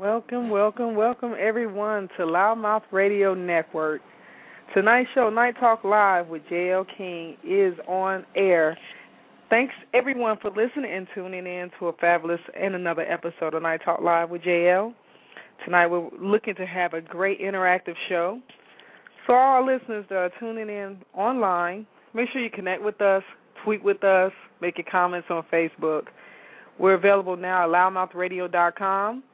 Welcome, welcome, welcome everyone to LouddMouth Radio Network. Tonight's show, Night Talk Live with JL King, is on air. Thanks everyone for listening and tuning in to a fabulous and another episode of Night Talk Live with JL. Tonight we're looking to have a great interactive show. For all our listeners that are tuning in online, make sure you connect with us, tweet with us, make your comments on Facebook. We're available now at loudmouthradio.com.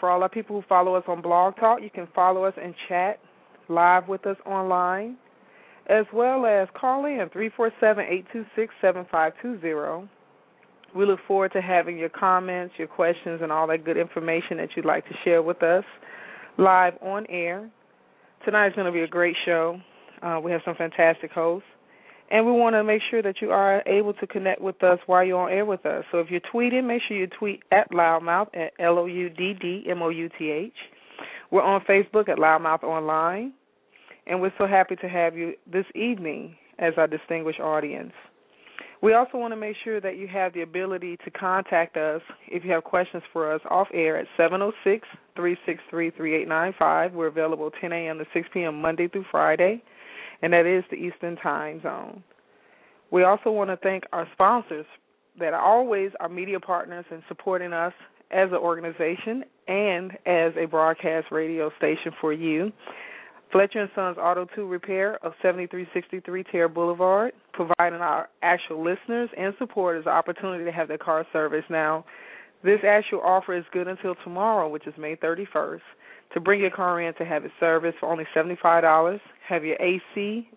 For all our people who follow us on Blog Talk, you can follow us and chat live with us online, as well as call in 347-826-7520. We look forward to having your comments, your questions, and all that good information that you'd like to share with us live on air. Tonight is going to be a great show. Uh, we have some fantastic hosts. And we want to make sure that you are able to connect with us while you're on air with us. So if you're tweeting, make sure you tweet at LouddMouth at L O U D D M O U T H. We're on Facebook at LouddMouth Online. And we're so happy to have you this evening as our distinguished audience. We also want to make sure that you have the ability to contact us if you have questions for us off air at 706 363 3895. We're available 10 a.m. to 6 p.m. Monday through Friday and that is the Eastern Time Zone. We also want to thank our sponsors that are always our media partners in supporting us as an organization and as a broadcast radio station for you. Fletcher and Sons Auto Tool Repair of 7363 Tara Boulevard, providing our actual listeners and supporters the opportunity to have their car serviced. Now, this actual offer is good until tomorrow, which is May 31st to bring your car in to have it serviced for only seventy five dollars. Have your AC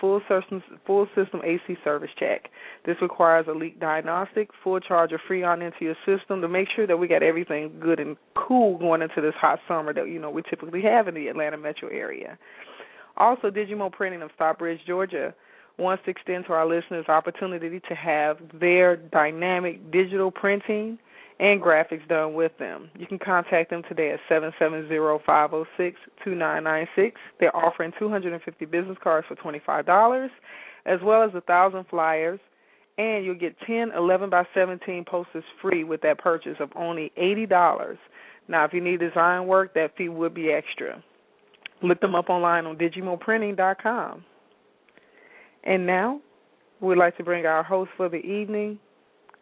full system full system AC service check. This requires a leak diagnostic, full charge of Freon into your system to make sure that we got everything good and cool going into this hot summer that you know we typically have in the Atlanta metro area. Also, Digimo Printing of Stockbridge, Georgia wants to extend to our listeners opportunity to have their dynamic digital printing and graphics done with them. You can contact them today at 770-506-2996. They're offering 250 business cards for $25 as well as a 1,000 flyers and you'll get 10 11 by 17 posters free with that purchase of only $80. Now, if you need design work, that fee would be extra. Look them up online on digimoprinting.com. And now, we'd like to bring our host for the evening,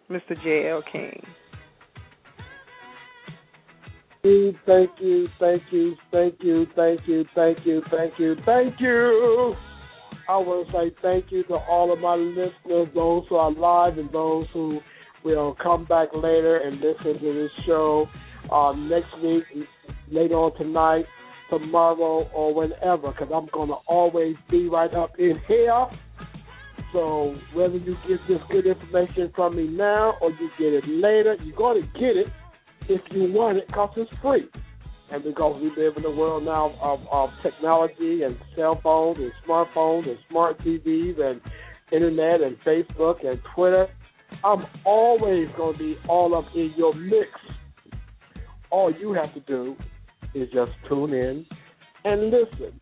Mr. J.L. King you, thank you, thank you, thank you, thank you, thank you, thank you, thank you. I want to say thank you to all of my listeners, those who are live and those who will come back later and listen to this show uh, next week, later on tonight, tomorrow, or whenever, because I'm going to always be right up in here. So whether you get this good information from me now or you get it later, you're going to get it if you want it because it's free. And because we live in a world now of, of technology and cell phones and smartphones and smart TVs and internet and Facebook and Twitter, I'm always going to be all up in your mix. All you have to do is just tune in and listen.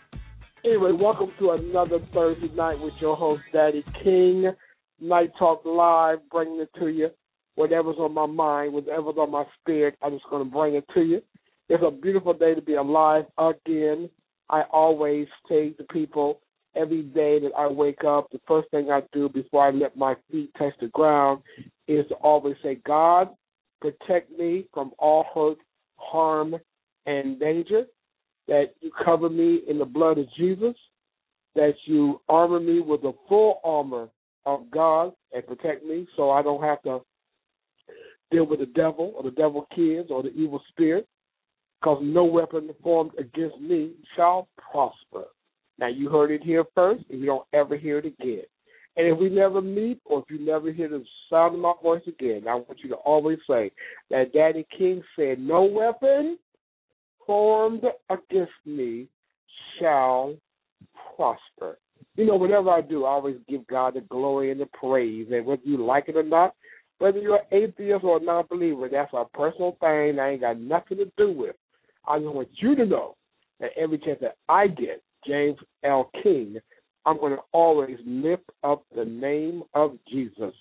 Anyway, welcome to another Thursday night with your host, Daddy King. Night Talk Live, bringing it to you whatever's on my mind, whatever's on my spirit, I'm just going to bring it to you. It's a beautiful day to be alive again. I always say to people every day that I wake up, the first thing I do before I let my feet touch the ground is to always say, God, protect me from all hurt, harm, and danger. That you cover me in the blood of Jesus. That you armor me with the full armor of God and protect me so I don't have to deal with the devil or the devil kids or the evil spirit, because no weapon formed against me shall prosper. Now you heard it here first, and you don't ever hear it again. And if we never meet, or if you never hear the sound of my voice again, I want you to always say that Daddy King said, "No weapon formed against me shall prosper." You know, whatever I do, I always give God the glory and the praise, and whether you like it or not, whether you're an atheist or a non believer, that's a personal thing I ain't got nothing to do with. I just want you to know that every chance that I get, James L. King, I'm going to always lift up the name of Jesus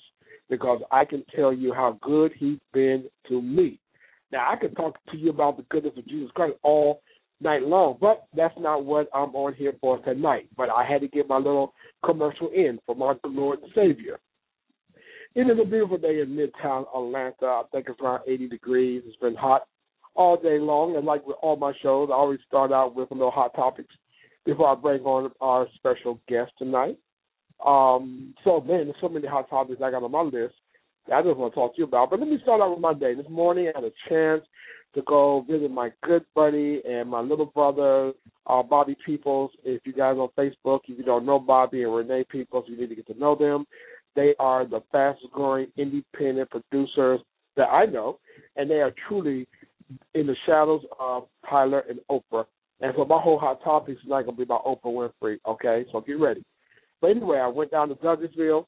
because I can tell you how good he's been to me. Now I could talk to you about the goodness of Jesus Christ all night long, but that's not what I'm on here for tonight. But I had to get my little commercial in for my Lord and Savior. It is a beautiful day in Midtown Atlanta. I think it's around 80 degrees. It's been hot all day long, and like with all my shows, I always start out with a little hot topics before I bring on our special guest tonight. Um, so man, there's so many hot topics I got on my list that I just want to talk to you about. But let me start out with my day. This morning I had a chance to go visit my good buddy and my little brother, uh, Bobby Peoples. If you guys on Facebook, if you don't know Bobby and Renee Peoples, you need to get to know them. They are the fastest growing independent producers that I know, and they are truly in the shadows of Tyler and Oprah. And so my whole hot topic is not going to be about Oprah Winfrey, okay? So get ready. But anyway, I went down to Douglasville,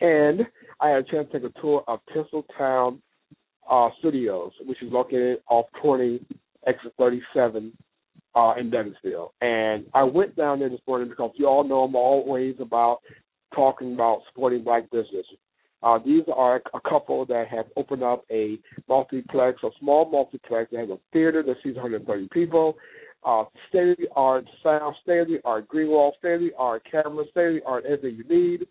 and I had a chance to take a tour of Tinseltown uh, Studios, which is located off 20, exit 37 uh, in Douglasville. And I went down there this morning because you all know I'm always about talking about supporting black business. Uh, these are a couple that have opened up a multiplex, a small multiplex They have a theater that sees 130 people, uh, state of the art sound, state of the art green wall, state of the art camera, state of the art everything you need.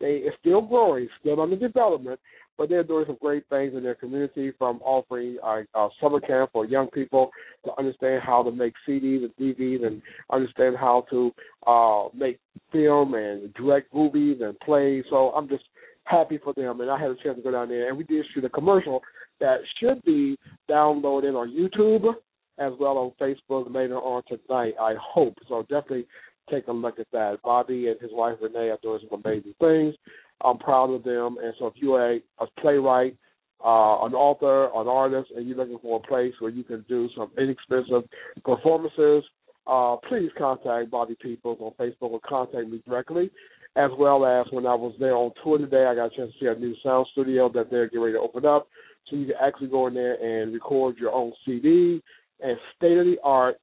They it's still growing, still under development, but they're doing some great things in their community from offering uh, a summer camp for young people to understand how to make CDs and DVDs and understand how to uh, make film and direct movies and plays. So I'm just happy for them, and I had a chance to go down there, and we did shoot a commercial that should be downloaded on YouTube as well on Facebook later on tonight. I hope so. Definitely take a look at that. Bobby and his wife Renee are doing some amazing things. I'm proud of them, and so if you're a, a playwright, uh, an author, an artist, and you're looking for a place where you can do some inexpensive performances, uh, please contact Bobby Peoples on Facebook or contact me directly. As well as when I was there on tour today, I got a chance to see a new sound studio that they're getting ready to open up. So you can actually go in there and record your own CD and state of the art,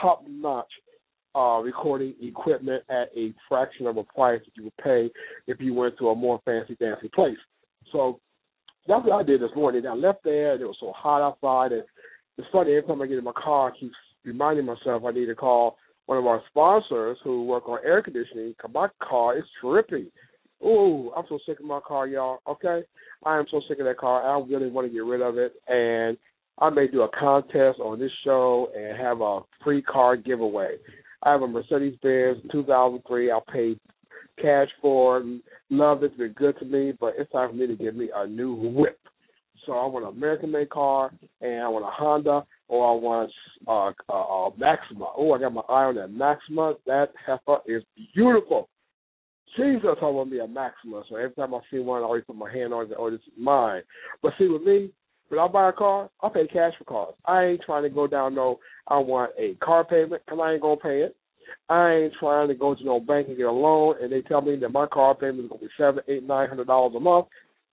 top notch uh, recording equipment at a fraction of a price that you would pay if you went to a more fancy fancy place. So that's what I did this morning. I left there and it was so hot outside and it's funny every time I get in my car I keep reminding myself I need to call one of our sponsors who work on air conditioning because my car is trippy. Ooh, I'm so sick of my car, y'all. Okay, I am so sick of that car. I really want to get rid of it, and I may do a contest on this show and have a free car giveaway. I have a Mercedes Benz 2003. I paid cash for. Love it's been good to me, but it's time for me to get me a new whip. So I want an American made car, and I want a Honda, or I want uh, a, a Maxima. Oh, I got my eye on that Maxima. That heifer is beautiful. Jesus, I want me a Maxima. So every time I see one, I always put my hand on it. Oh, this is mine. But see, with me, when I buy a car, I pay cash for cars. I ain't trying to go down no. I want a car payment, and I ain't gonna pay it. I ain't trying to go to no bank and get a loan, and they tell me that my car payment is gonna be seven, eight, nine hundred dollars a month.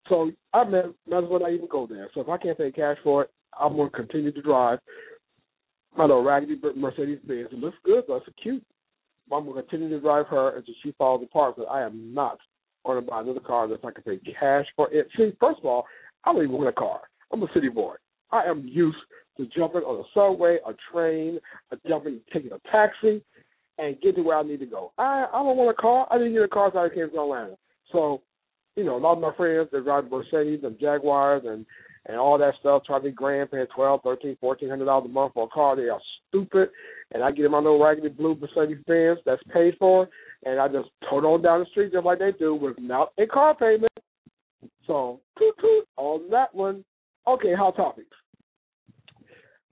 So I might, might as well not even go there. So if I can't pay cash for it, I'm gonna continue to drive my little raggedy Mercedes Benz. It looks good. It's cute. I'm gonna continue to drive her until she falls apart. Because I am not going to buy another car unless I can pay cash for it. See, first of all, I don't even want a car. I'm a city boy. I am used to jumping on a subway, a train, a jumping, taking a taxi, and get to where I need to go. I I don't want a car. I didn't get a car until I came to Atlanta. So, you know, a lot of my friends that drive Mercedes and Jaguars and and all that stuff, try to be grand, paying twelve, thirteen, fourteen hundred dollars a month for a car. They are stupid. And I get in my little raggedy blue Mercedes Benz that's paid for, and I just tow on down the street just like they do without a car payment. So, toot toot on that one. Okay, hot topics.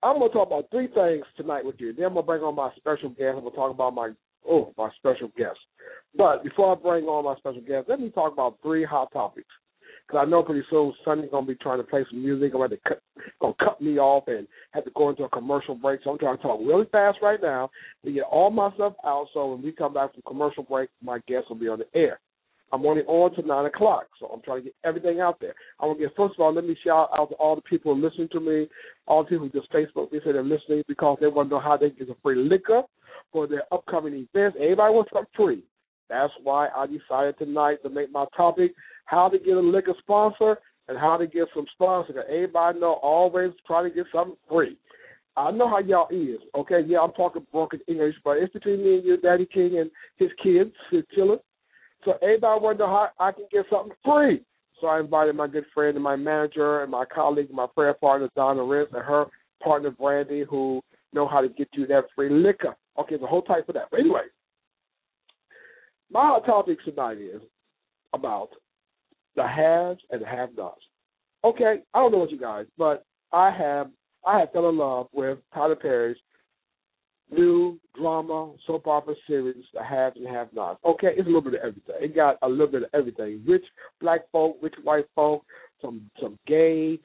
I'm gonna talk about three things tonight with you. Then I'm gonna bring on my special guest. I'm gonna talk about my oh my special guest. But before I bring on my special guest, let me talk about three hot topics. Because I know pretty soon Sonny's gonna be trying to play some music. I'm gonna cut, gonna cut me off and have to go into a commercial break. So I'm trying to talk really fast right now to get all my stuff out. So when we come back from commercial break, my guest will be on the air. I'm only on to nine o'clock, so I'm trying to get everything out there. I want to get first of all, let me shout out to all the people listening to me, all the people who just Facebook me say they're listening because they want to know how they get a free liquor for their upcoming events. Everybody wants something free. That's why I decided tonight to make my topic how to get a liquor sponsor and how to get some sponsors. Everybody know always try to get something free. I know how y'all is. Okay, yeah, I'm talking broken English, but it's between me and you, Daddy King, and his kids, his children. So everybody know how I can get something free. So I invited my good friend and my manager and my colleague, my prayer partner Donna Riz, and her partner Brandy, who know how to get you that free liquor. Okay, the whole type of that. But anyway, my topic tonight is about the haves and the have-nots. Okay, I don't know what you guys, but I have I have fell in love with Tyler Perry's new drama soap opera series, The Haves and Have Nots. Okay, it's a little bit of everything. It got a little bit of everything. Rich black folk, rich white folk, some some gay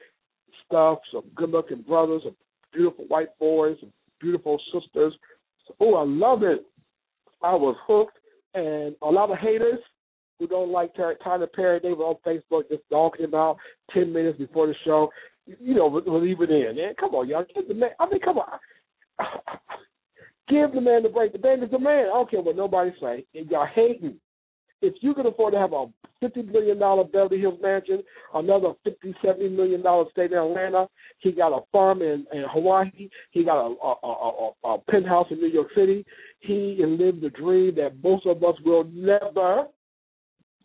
stuff, some good looking brothers, some beautiful white boys, some beautiful sisters. Oh, I love it. I was hooked and a lot of haters who don't like Tyler Perry, they were on Facebook just dogging him out ten minutes before the show. You know, we're leaving in. Man, come on, y'all. I mean, come on. Give the man the break. The man is the man. I don't care what nobody say. And y'all hating. If you can afford to have a fifty billion dollar Beverly Hills mansion, another fifty, seventy million dollar state in Atlanta, he got a farm in, in Hawaii, he got a, a, a, a, a penthouse in New York City. He can live the dream that most of us will never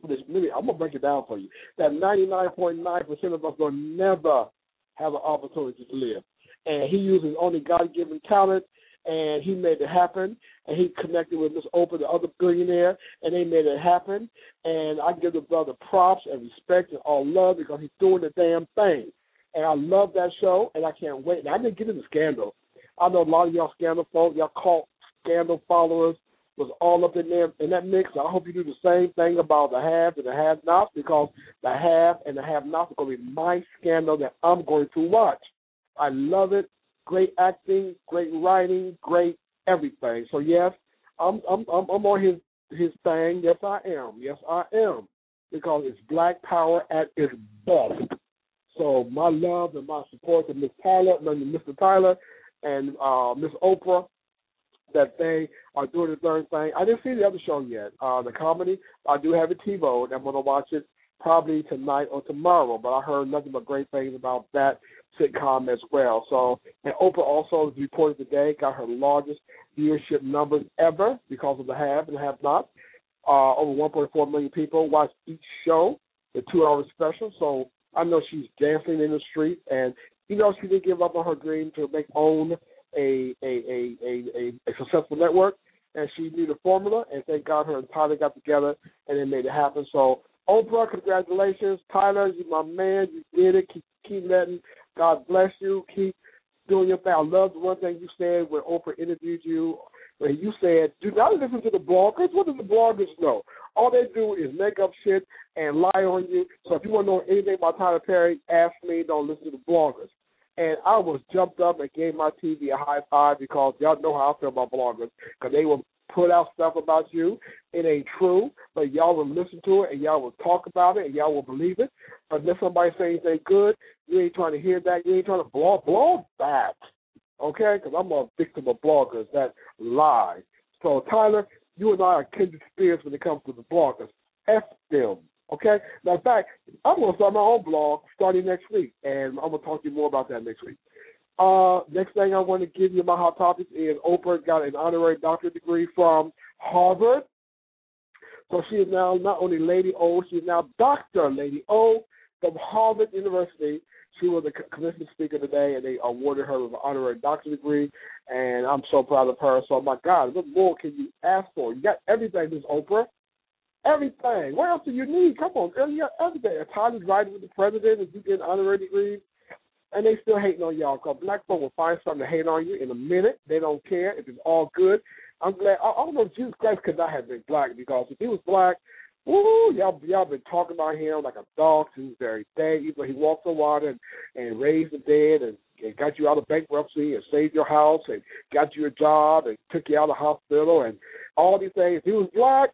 this maybe I'm gonna break it down for you. That 99.9 percent of us will never have an opportunity to live, and he uses only God-given talent and he made it happen. And he connected with Miss Oprah, the other billionaire, and they made it happen. And I give the brother props and respect and all love because he's doing the damn thing. And I love that show, and I can't wait. And I didn't get into scandal. I know a lot of y'all scandal folks, y'all call scandal followers was all up in there in that mix. I hope you do the same thing about the have and the have nots because the have and the have nots are going to be my scandal that I'm going to watch. I love it great acting, great writing, great everything. So yes, I'm I'm I'm, I'm on his his thing. Yes, I am. Yes, I am. Because it's Black Power at its best. So my love and my support to Miss Tyler, Mr. Tyler, and uh, Miss Oprah, that they are doing the third thing. I didn't see the other show yet, uh, the comedy. I do have a TiVo, and I'm going to watch it probably tonight or tomorrow. But I heard nothing but great things about that sitcom as well. So, and Oprah also reported today got her largest viewership numbers ever because of the have and have not. Uh, over 1.4 million people watch each show, the two-hour special. So I know she's dancing in the street, and you know she didn't give up on her dream to make own a a a a, a, a successful network. And she knew the formula, and thank God her and Tyler got together and they made it happen. So Oprah, congratulations. Tyler, you my man. You did it. Keep, keep letting God bless you. Keep doing your thing. I love the one thing you said when Oprah interviewed you, where you said, do not listen to the bloggers. What do the bloggers know? All they do is make up shit and lie on you. So if you want to know anything about Tyler Perry, ask me. Don't listen to the bloggers. And I was jumped up and gave my TV a high five because y'all know how I feel about bloggers because they were put out stuff about you. It ain't true, but y'all will listen to it and y'all will talk about it and y'all will believe it. But if somebody says anything good, you ain't trying to hear that. You ain't trying to blog blog that, okay? Because I'm a victim of bloggers that lie. So Tyler, you and I are kindred spirits when it comes to the bloggers. F them. Okay? Now, in fact, I'm to start my own blog starting next week, and I'm to talk to you more about that next week. Uh, next thing I want to give you my hot topics is Oprah got an honorary doctorate degree from Harvard. So she is now not only Lady O, she is now Dr. Lady O from Harvard University. She was a commencement speaker today, and they awarded her with an honorary doctorate degree. And I'm so proud of her. So, my God, what more can you ask for? You got everything, Miss Oprah. Everything. What else do you need? Come on, girl, you got everything. A is riding with the president, and you get an honorary degree and they still hating on y'all. Cause black folk will find something to hate on you in a minute. They don't care if it's all good. I'm glad. I, I don't know if Jesus Christ could not have been black because if he was black, woo, y'all y'all been talking about him like a dog to this very day. Even he walked on water and, and raised the dead and, and got you out of bankruptcy and saved your house and got you a job and took you out of the hospital and all these things. If he was black,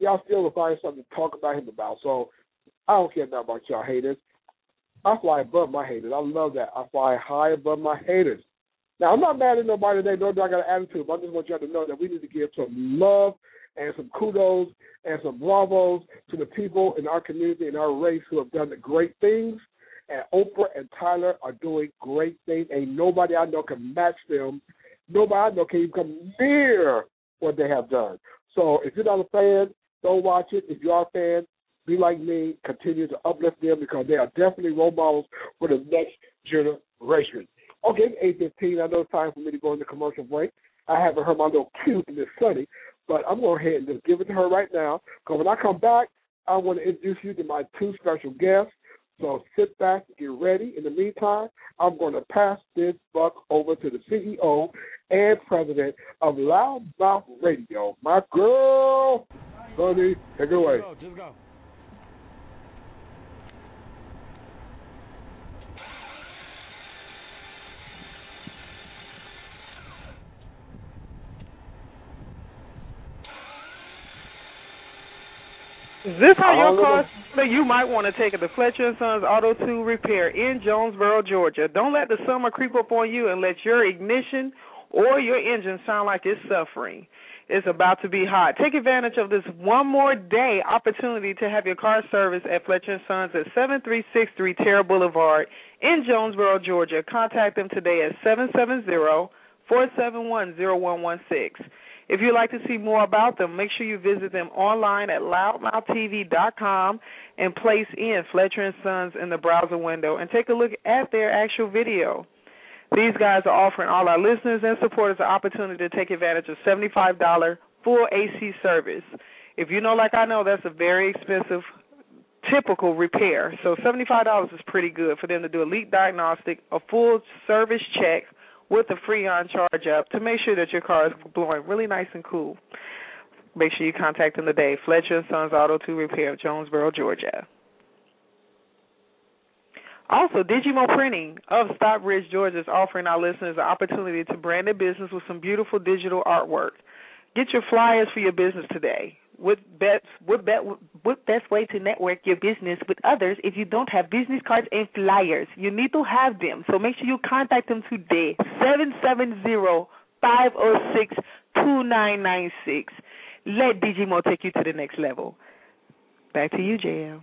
y'all still find something to talk about him about. So I don't care about y'all haters. I fly above my haters. I love that. I fly high above my haters. Now, I'm not mad at nobody today, nor do I got an attitude, but I just want y'all to know that we need to give some love and some kudos and some bravos to the people in our community and our race who have done the great things. And Oprah and Tyler are doing great things. Ain't nobody I know can match them. Nobody I know can even come near what they have done. So if you're not a fan, don't watch it. If you are a fan, be like me. Continue to uplift them because they are definitely role models for the next generation. Okay, eight fifteen. I know it's time for me to go into commercial break. I haven't heard my little cue from Miss Sunny, but I'm going ahead and just give it to her right now. Because when I come back, I want to introduce you to my two special guests. So sit back, get ready. In the meantime, I'm going to pass this buck over to the CEO and president of LouddMouth Radio, my girl, Sunny. Take it away. Just go. Just go. This is this how your car? You might want to take it to Fletcher and Sons Auto 2 Repair in Jonesboro, Georgia. Don't let the summer creep up on you and let your ignition or your engine sound like it's suffering. It's about to be hot. Take advantage of this one more day opportunity to have your car serviced at Fletcher and Sons at 7363 Tara Boulevard in Jonesboro, Georgia. Contact them today at 770 471 0116. If you'd like to see more about them, make sure you visit them online at loudmouthtv.com and place in Fletcher and Sons in the browser window and take a look at their actual video. These guys are offering all our listeners and supporters an opportunity to take advantage of $75 full AC service. If you know, like I know, that's a very expensive typical repair. So $75 is pretty good for them to do a leak diagnostic, a full service check with a Freon charge up to make sure that your car is blowing really nice and cool. Make sure you contact them today. Fletcher and Sons Auto 2 Repair, Jonesboro, Georgia. Also, Digimo Printing of Stockbridge, Georgia is offering our listeners an opportunity to brand their business with some beautiful digital artwork. Get your flyers for your business today. What best what best what best way to network your business with others if you don't have business cards and flyers? You need to have them. So make sure you contact them today. Seven seven zero five zero six two nine nine six. Let Digimo take you to the next level. Back to you, JL.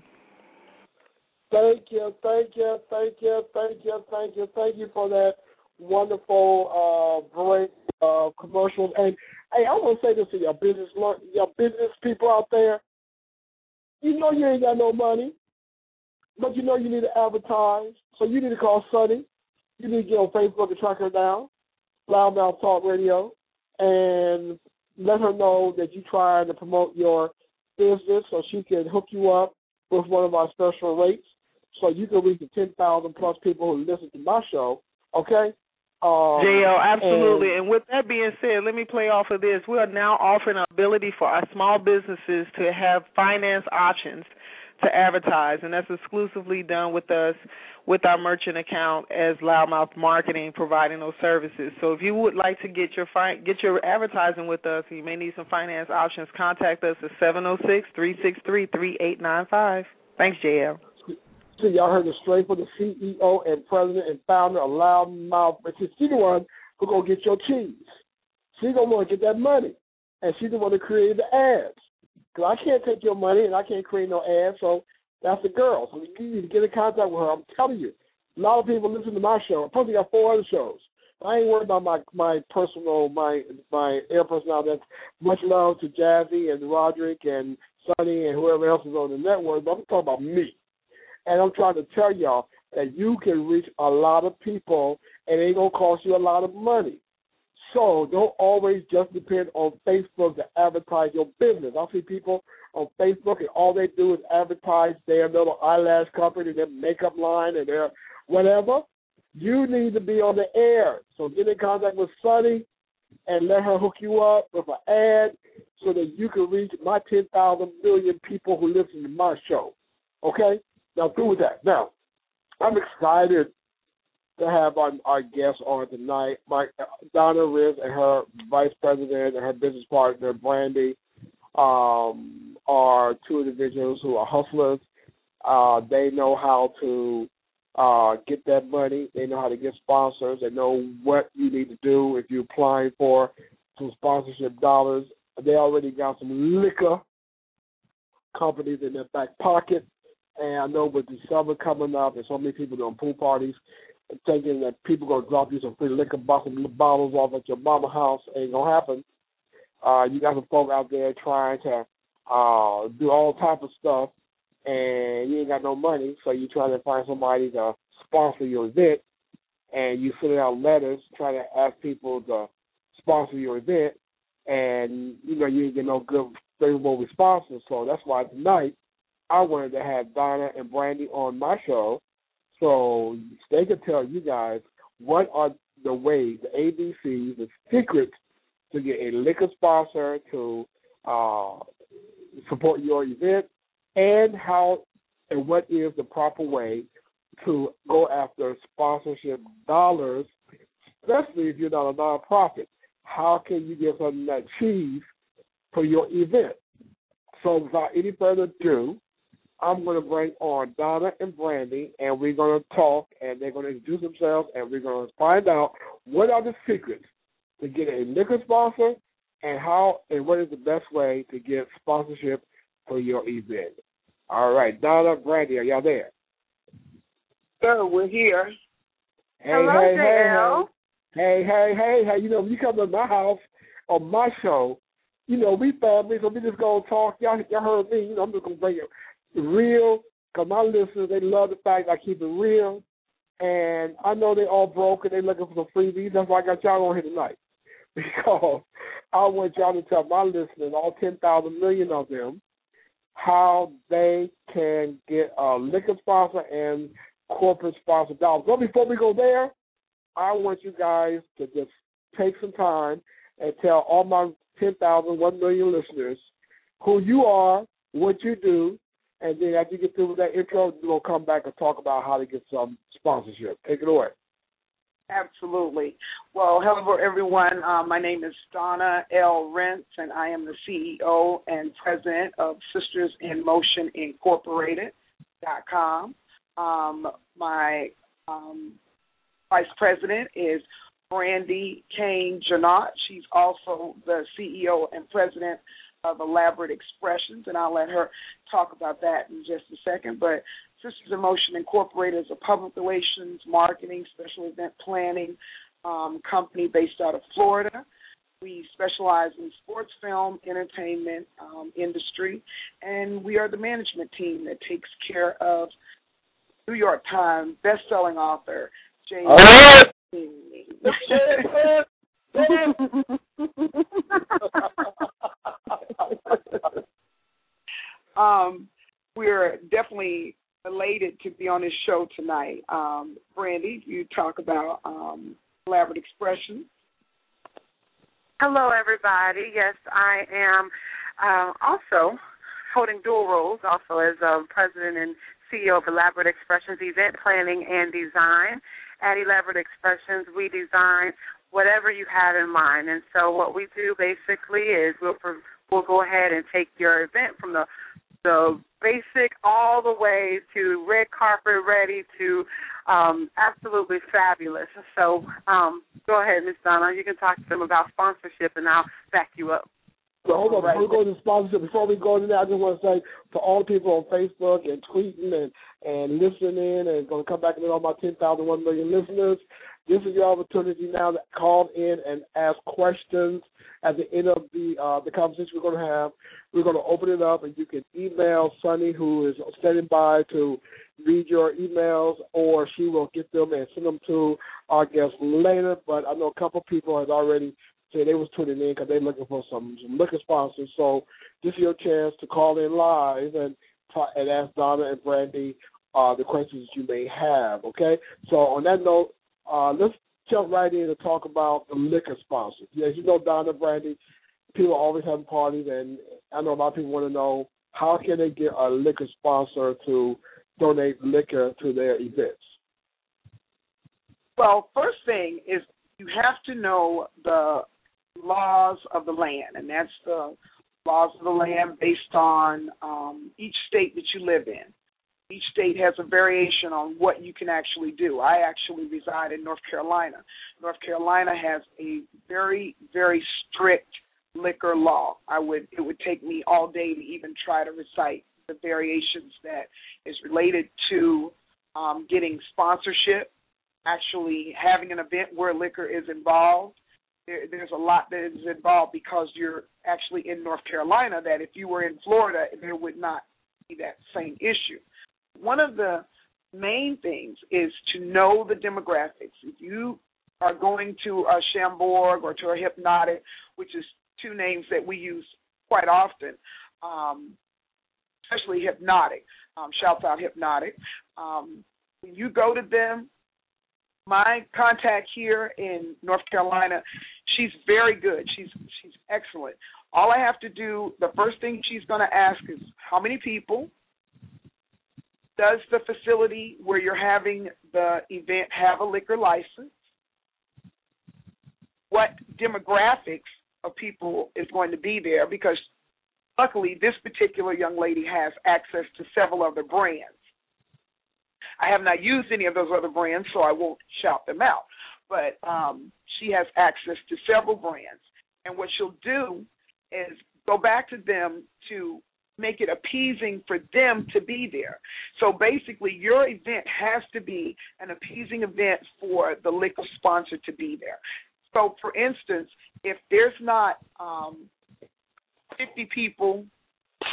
Thank you, thank you, thank you, thank you, thank you, thank you for that wonderful uh, break uh, commercials. And hey, I want to say this to your business, your business people out there. You know you ain't got no money, but you know you need to advertise. So you need to call Sunny. You need to get on Facebook and track her down, LouddMouth Talk Radio, and let her know that you're trying to promote your business so she can hook you up with one of our special rates so you can reach the 10,000 plus people who listen to my show, okay? Um, JL, absolutely. and- And, with that being said, let me play off of this. We are now offering an ability for our small businesses to have finance options to advertise, and that's exclusively done with us with our merchant account as LouddMouth Marketing, providing those services. So if you would like to get your fi- get your advertising with us, you may need some finance options. Contact us at seven zero six three six three three eight nine five. Thanks, JL. So y'all heard it straight from the CEO and president and founder of LouddMouth. But she's the one who gonna get your cheese. She gonna want to get that money, and she's the one to create the ads. Cause I can't take your money and I can't create no ads, so that's the girl. So you need to get in contact with her. I'm telling you, a lot of people listen to my show. I probably got four other shows. I ain't worried about my my personal my my air personality. That's much love to Jazzy and Roderick and Sonny and whoever else is on the network. But I'm talking about me. And I'm trying to tell y'all that you can reach a lot of people and it ain't gonna cost you a lot of money. So don't always just depend on Facebook to advertise your business. I see people on Facebook and all they do is advertise their little eyelash company, their makeup line, and their whatever. You need to be on the air. So get in contact with Sunny and let her hook you up with an ad so that you can reach my 10,000 million people who listen to my show. Okay? Now, through with that. Now, I'm excited to have our, our guests on tonight. My Donna Riz and her vice president and her business partner, Brandy, um, are two individuals who are hustlers. Uh, they know how to uh, get that money. They know how to get sponsors. They know what you need to do if you're applying for some sponsorship dollars. They already got some liquor companies in their back pocket. And I know with the summer coming up and so many people doing pool parties, thinking that people to drop you some free liquor bottles, off at your mama house ain't to happen. Uh, you got some folk out there trying to uh, do all type of stuff, and you ain't got no money, so you trying to find somebody to sponsor your event, and you send out letters trying to ask people to sponsor your event, and you know you ain't get no good favorable responses. So that's why tonight I wanted to have Donna and Brandy on my show, so they could tell you guys what are the ways, the ABCs, the secrets to get a liquor sponsor to uh, support your event, and how and what is the proper way to go after sponsorship dollars, especially if you're not a nonprofit. How can you get something that cheese for your event? So without any further ado, I'm going to bring on Donna and Brandy, and we're going to talk, and they're going to introduce themselves, and we're going to find out what are the secrets to get a liquor sponsor, and how and what is the best way to get sponsorship for your event. All right, Donna, Brandy, are y'all there? Sir, we're here. Hey, Hello, hey, hey, hey, hey, hey, hey. You know, when you come to my house on my show, you know, we family, so we just gonna talk. Y'all, y'all heard me. You know, I'm just gonna bring it real, cause my listeners they love the fact I keep it real, and I know they all broke and they looking for some freebies. That's why I got y'all on here tonight because I want y'all to tell my listeners, all 10,000 million of them, how they can get a liquor sponsor and corporate sponsor dollars. But before we go there, I want you guys to just take some time and tell all my 10,000, 1 million listeners who you are, what you do, and then after you get through with that intro, we're going to come back and talk about how to get some sponsorship. Take it away. Absolutely. Well, hello everyone. Uh, my name is Donna L. Rentz, and I am the CEO and president of Sisters in Motion Incorporated. dot com. Um, my um, vice president is Brandy Kane Janot. She's also the CEO and president of Elaborate Expressions, and I'll let her talk about that in just a second. But Sisters in Motion Incorporated is a public relations, marketing, special event planning um, company based out of Florida. We specialize in sports film, entertainment um, industry, and we are the management team that takes care of New York Times best-selling author James. um, we're definitely elated to be on this show tonight. Um, Brandy, you talk about um, elaborate expressions. Hello, everybody. Yes, I am uh, also holding dual roles, also as um, president and CEO of Elaborate Expressions Event Planning and Design. At Elaborate Expressions, we design whatever you have in mind, and so what we do basically is we'll we'll go ahead and take your event from the the basic all the way to red carpet ready to um, absolutely fabulous. So um, go ahead, Ms. Donna. You can talk to them about sponsorship, and I'll back you up. So hold on, before we go to sponsorship, before we go into that, I just want to say to all the people on Facebook and tweeting and, and listening and going to come back and all my 10,000, 1 million listeners, this is your opportunity now to call in and ask questions at the end of the uh, the conversation we're going to have. We're going to open it up, and you can email Sunny, who is standing by to read your emails, or she will get them and send them to our guests later. But I know a couple people have already said they was tuning in because they're looking for some, some liquor sponsors. So this is your chance to call in live and and ask Donna and Brandy uh, the questions you may have. Okay. So on that note, uh, let's jump right in and talk about the liquor sponsors. As you know, Donna and Brandy, people are always having parties, and I know a lot of people want to know how can they get a liquor sponsor to donate liquor to their events. Well, first thing is you have to know the laws of the land, and that's the laws of the land based on um, each state that you live in each state has a variation on what you can actually do. I actually reside in North Carolina. North Carolina has a very, very strict liquor law. I would it would take me all day to even try to recite the variations that is related to um, getting sponsorship, actually having an event where liquor is involved. There, there's a lot that is involved because you're actually in North Carolina. That if you were in Florida, there would not be that same issue. One of the main things is to know the demographics. If you are going to a Chambord or to a Hpnotiq, which is two names that we use quite often, um, especially Hpnotiq. Um, shouts out Hpnotiq. Um, when you go to them, my contact here in North Carolina, she's very good. She's she's excellent. All I have to do, the first thing she's going to ask is how many people. Does the facility where you're having the event have a liquor license? What demographics of people is going to be there? Because luckily, this particular young lady has access to several other brands. I have not used any of those other brands, so I won't shout them out. But um, she has access to several brands. And what she'll do is go back to them to make it appeasing for them to be there. So basically, your event has to be an appeasing event for the liquor sponsor to be there. So, for instance, if there's not um, 50 people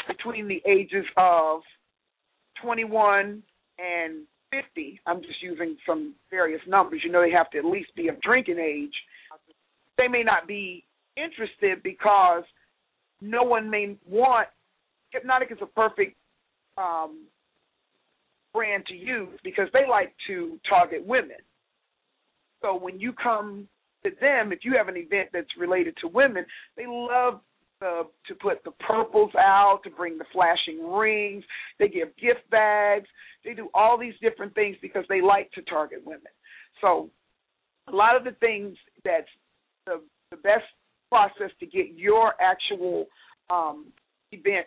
between the ages of 21 and 50, I'm just using some various numbers. You know, they have to at least be of drinking age. They may not be interested because no one may want. Hpnotiq is a perfect um, brand to use because they like to target women. So when you come to them, if you have an event that's related to women, they love the, to put the purples out, to bring the flashing rings. They give gift bags. They do all these different things because they like to target women. So a lot of the things that's the, the best process to get your actual um, event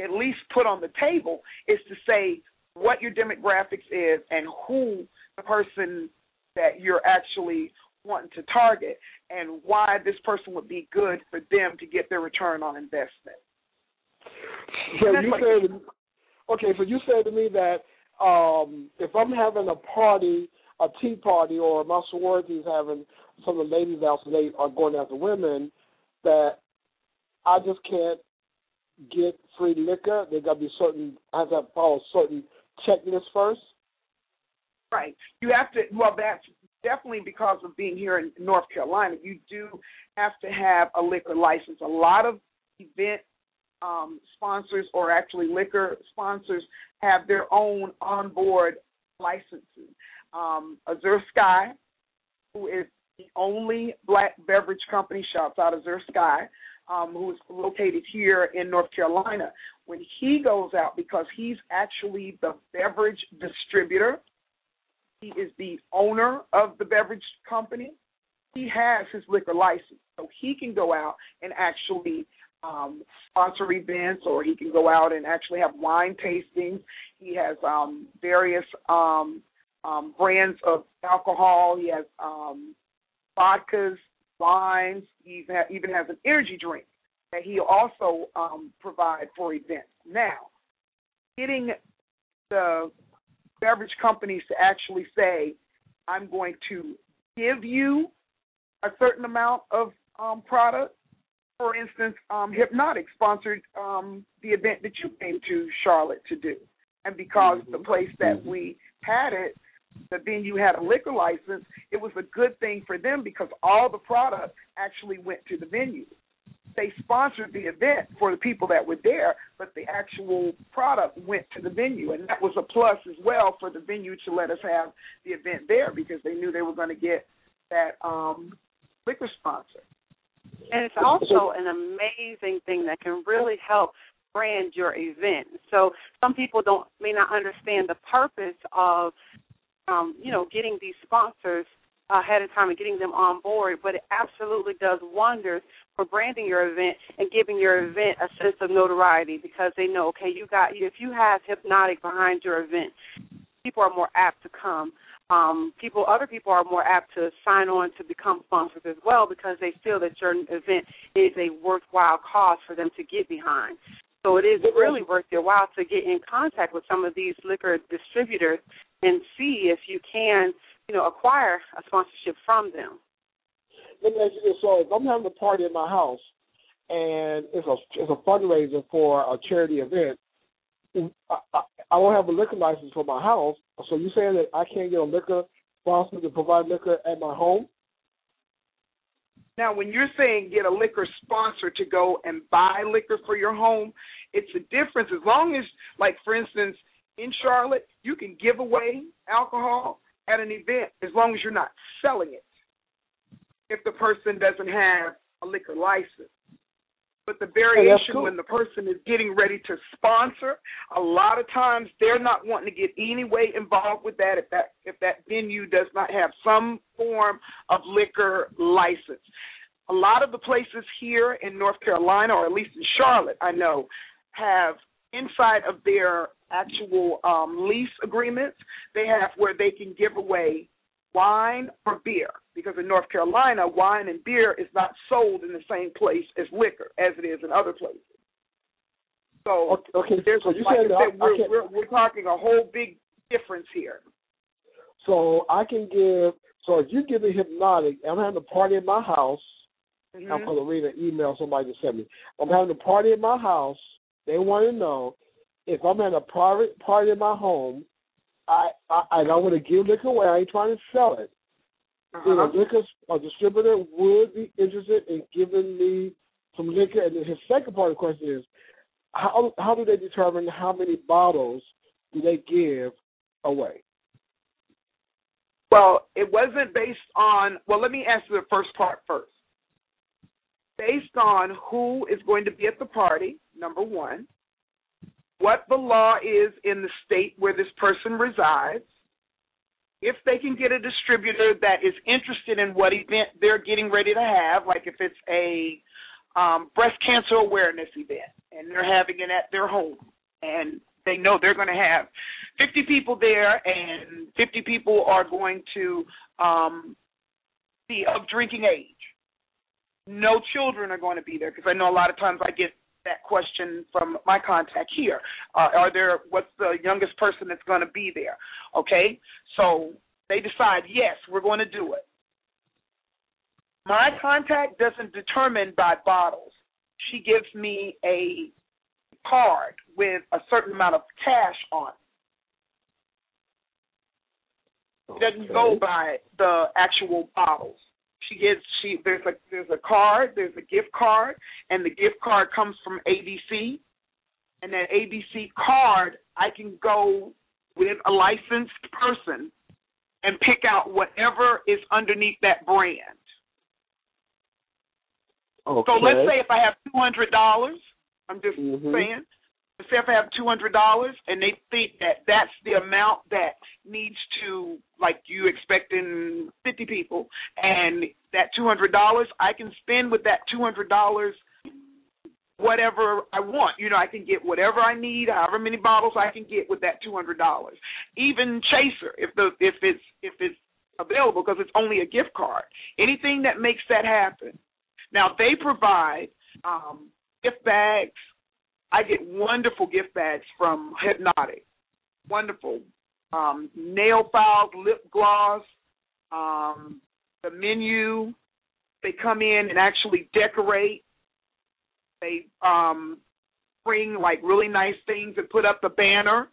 at least put on the table is to say what your demographics is and who the person that you're actually wanting to target and why this person would be good for them to get their return on investment. So you said, okay, so you said to me that um, if I'm having a party, a tea party, or my sorority is having some of the ladies out, so they are going after women, that I just can't get free liquor. They got to be certain. I have to follow certain checklists first. Right. You have to. Well, that's definitely because of being here in North Carolina. You do have to have a liquor license. A lot of event um, sponsors or actually liquor sponsors have their own onboard licenses. Um, Azure Sky, who is the only black beverage company, shouts out of Azure Sky, um, who is located here in North Carolina. When he goes out, because he's actually the beverage distributor, he is the owner of the beverage company. He has his liquor license, so he can go out and actually um, sponsor events, or he can go out and actually have wine tastings. He has um, various um, um, brands of alcohol. He has um, vodkas, wines. He even has an energy drink that he also um, provide for events. Now, getting the beverage companies to actually say, I'm going to give you a certain amount of um, product. For instance, um, Hpnotiq sponsored um, the event that you came to Charlotte to do. And because mm-hmm. the place that mm-hmm. we had it, the venue had a liquor license, it was a good thing for them because all the product actually went to the venue they sponsored the event for the people that were there, but the actual product went to the venue, and that was a plus as well for the venue to let us have the event there because they knew they were going to get that um, liquor sponsor. And it's also an amazing thing that can really help brand your event. So some people don't may not understand the purpose of um, you know getting these sponsors ahead of time and getting them on board, but it absolutely does wonders for branding your event and giving your event a sense of notoriety because they know, okay, you got if you have Hpnotiq behind your event, people are more apt to come. um, people, other people are more apt to sign on to become sponsors as well because they feel that your event is a worthwhile cause for them to get behind. So it is really worth your while to get in contact with some of these liquor distributors and see if you can, you know, acquire a sponsorship from them. Let me ask you this: So, if I'm having a party in my house and it's a it's a fundraiser for a charity event, I, I, I don't have a liquor license for my house. So you saying that I can't get a liquor sponsor to provide liquor at my home? Now, when you're saying get a liquor sponsor to go and buy liquor for your home, it's a difference. As long as, like, for instance, in Charlotte, you can give away alcohol at an event as long as you're not selling it. If the person doesn't have a liquor license. But the variation cool. when the person is getting ready to sponsor, a lot of times they're not wanting to get any way involved with that if that if that venue does not have some form of liquor license. A lot of the places here in North Carolina, or at least in Charlotte, I know, have inside of their actual um, lease agreements, they have where they can give away wine or beer because in North Carolina, wine and beer is not sold in the same place as liquor as it is in other places. So, okay, there's, so you like said, I said, we're, I we're, we're talking a whole big difference here. So I can give. So if you give me Hpnotiq, I'm having a party in my house. Mm-hmm. I'm going to read an email somebody just sent me. I'm having a party in my house. They want to know if I'm at a private party in my home. I I, I don't want to give liquor away. I ain't trying to sell it. Uh-huh. Then a liquor a distributor would be interested in giving me some liquor. And his second part of the question is, how how do they determine how many bottles do they give away? Well, it wasn't based on. Well, let me answer the first part first. Based on who is going to be at the party, number one, what the law is in the state where this person resides, if they can get a distributor that is interested in what event they're getting ready to have, like if it's a um, breast cancer awareness event and they're having it at their home and they know they're going to have 50 people there and 50 people are going to um, be of drinking age. No children are going to be there because I know a lot of times I get that question from my contact here. Uh, are there what's the youngest person that's going to be there? Okay, so they decide yes, we're going to do it. My contact doesn't determine by bottles. She gives me a card with a certain amount of cash on it. It doesn't go by the actual bottles she gets she there's a there's a card, there's a gift card, and the gift card comes from ABC. And that ABC card, I can go with a licensed person and pick out whatever is underneath that brand. Okay. So let's say if I have two hundred dollars, I'm just Mhm. saying. Say if I have two hundred dollars and they think that that's the amount that needs to, like you expecting fifty people, and that two hundred dollars, I can spend with that two hundred dollars whatever I want. You know, I can get whatever I need, however many bottles I can get with that two hundred dollars. Even Chaser, if the if it's if it's available because it's only a gift card. Anything that makes that happen. Now they provide um, gift bags. I get wonderful gift bags from Hpnotiq. Wonderful. Um, nail files, lip gloss, um, the menu. They come in and actually decorate. They um, bring like really nice things and put up the banner.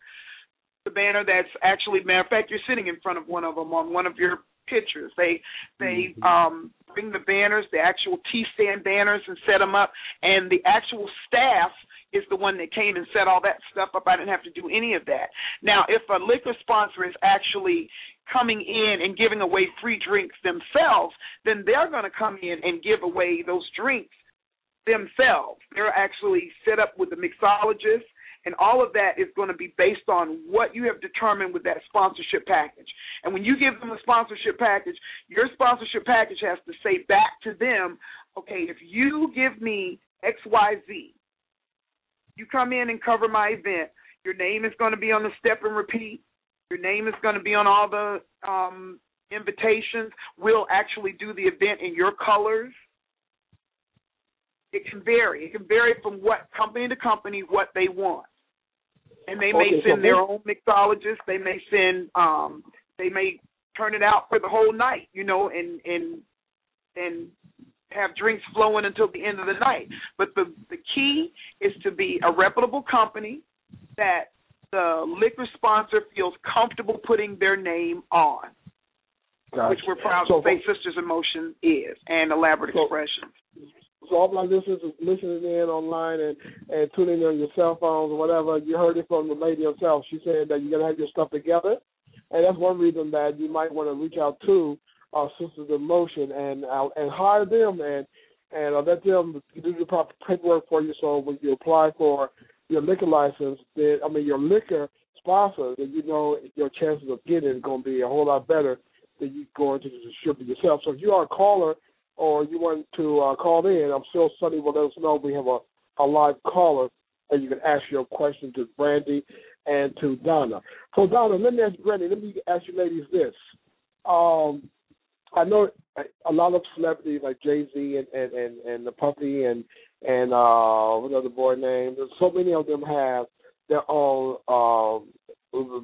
The banner that's actually, matter of fact, you're sitting in front of one of them on one of your pictures. They they Mhm. um, bring the banners, the actual T stand banners, and set them up. And the actual staff is the one that came and set all that stuff up. I didn't have to do any of that. Now, if a liquor sponsor is actually coming in and giving away free drinks themselves, then they're going to come in and give away those drinks themselves. They're actually set up with the mixologist, and all of that is going to be based on what you have determined with that sponsorship package. And when you give them a sponsorship package, your sponsorship package has to say back to them, okay, if you give me XYZ, you come in and cover my event, your name is going to be on the step and repeat. Your name is going to be on all the um, invitations. We'll actually do the event in your colors. It can vary. It can vary from what company to company what they want, and they may Okay, so send their own mixologist. They may send. Um, they may turn it out for the whole night. You know, and and and have drinks flowing until the end of the night. But the the key is to be a reputable company that the liquor sponsor feels comfortable putting their name on, Gotcha. which we're proud so, to say Sisters in Motion is, and Elaborate So- Expressions. So all my listeners is listening in online and and tuning in on your cell phones or whatever. You heard it from the lady herself. She said that you're gonna have your stuff together, and that's one reason that you might want to reach out to our Sisters in Motion and uh, and hire them and and uh, let them do the proper paperwork for you. So when you apply for your liquor license, then I mean your liquor sponsor, then you know your chances of getting it is going to be a whole lot better than you going to the distributor yourself. So if you are a caller or you want to uh, call in, I'm sure Sonny will let us know we have a, a live caller and you can ask your question to Brandy and to Donna. So Donna, let me ask Brandy, let me ask you ladies this. Um, I know a lot of celebrities like Jay Z and, and, and, and the Puffy and and uh what other boy name? So many of them have their own um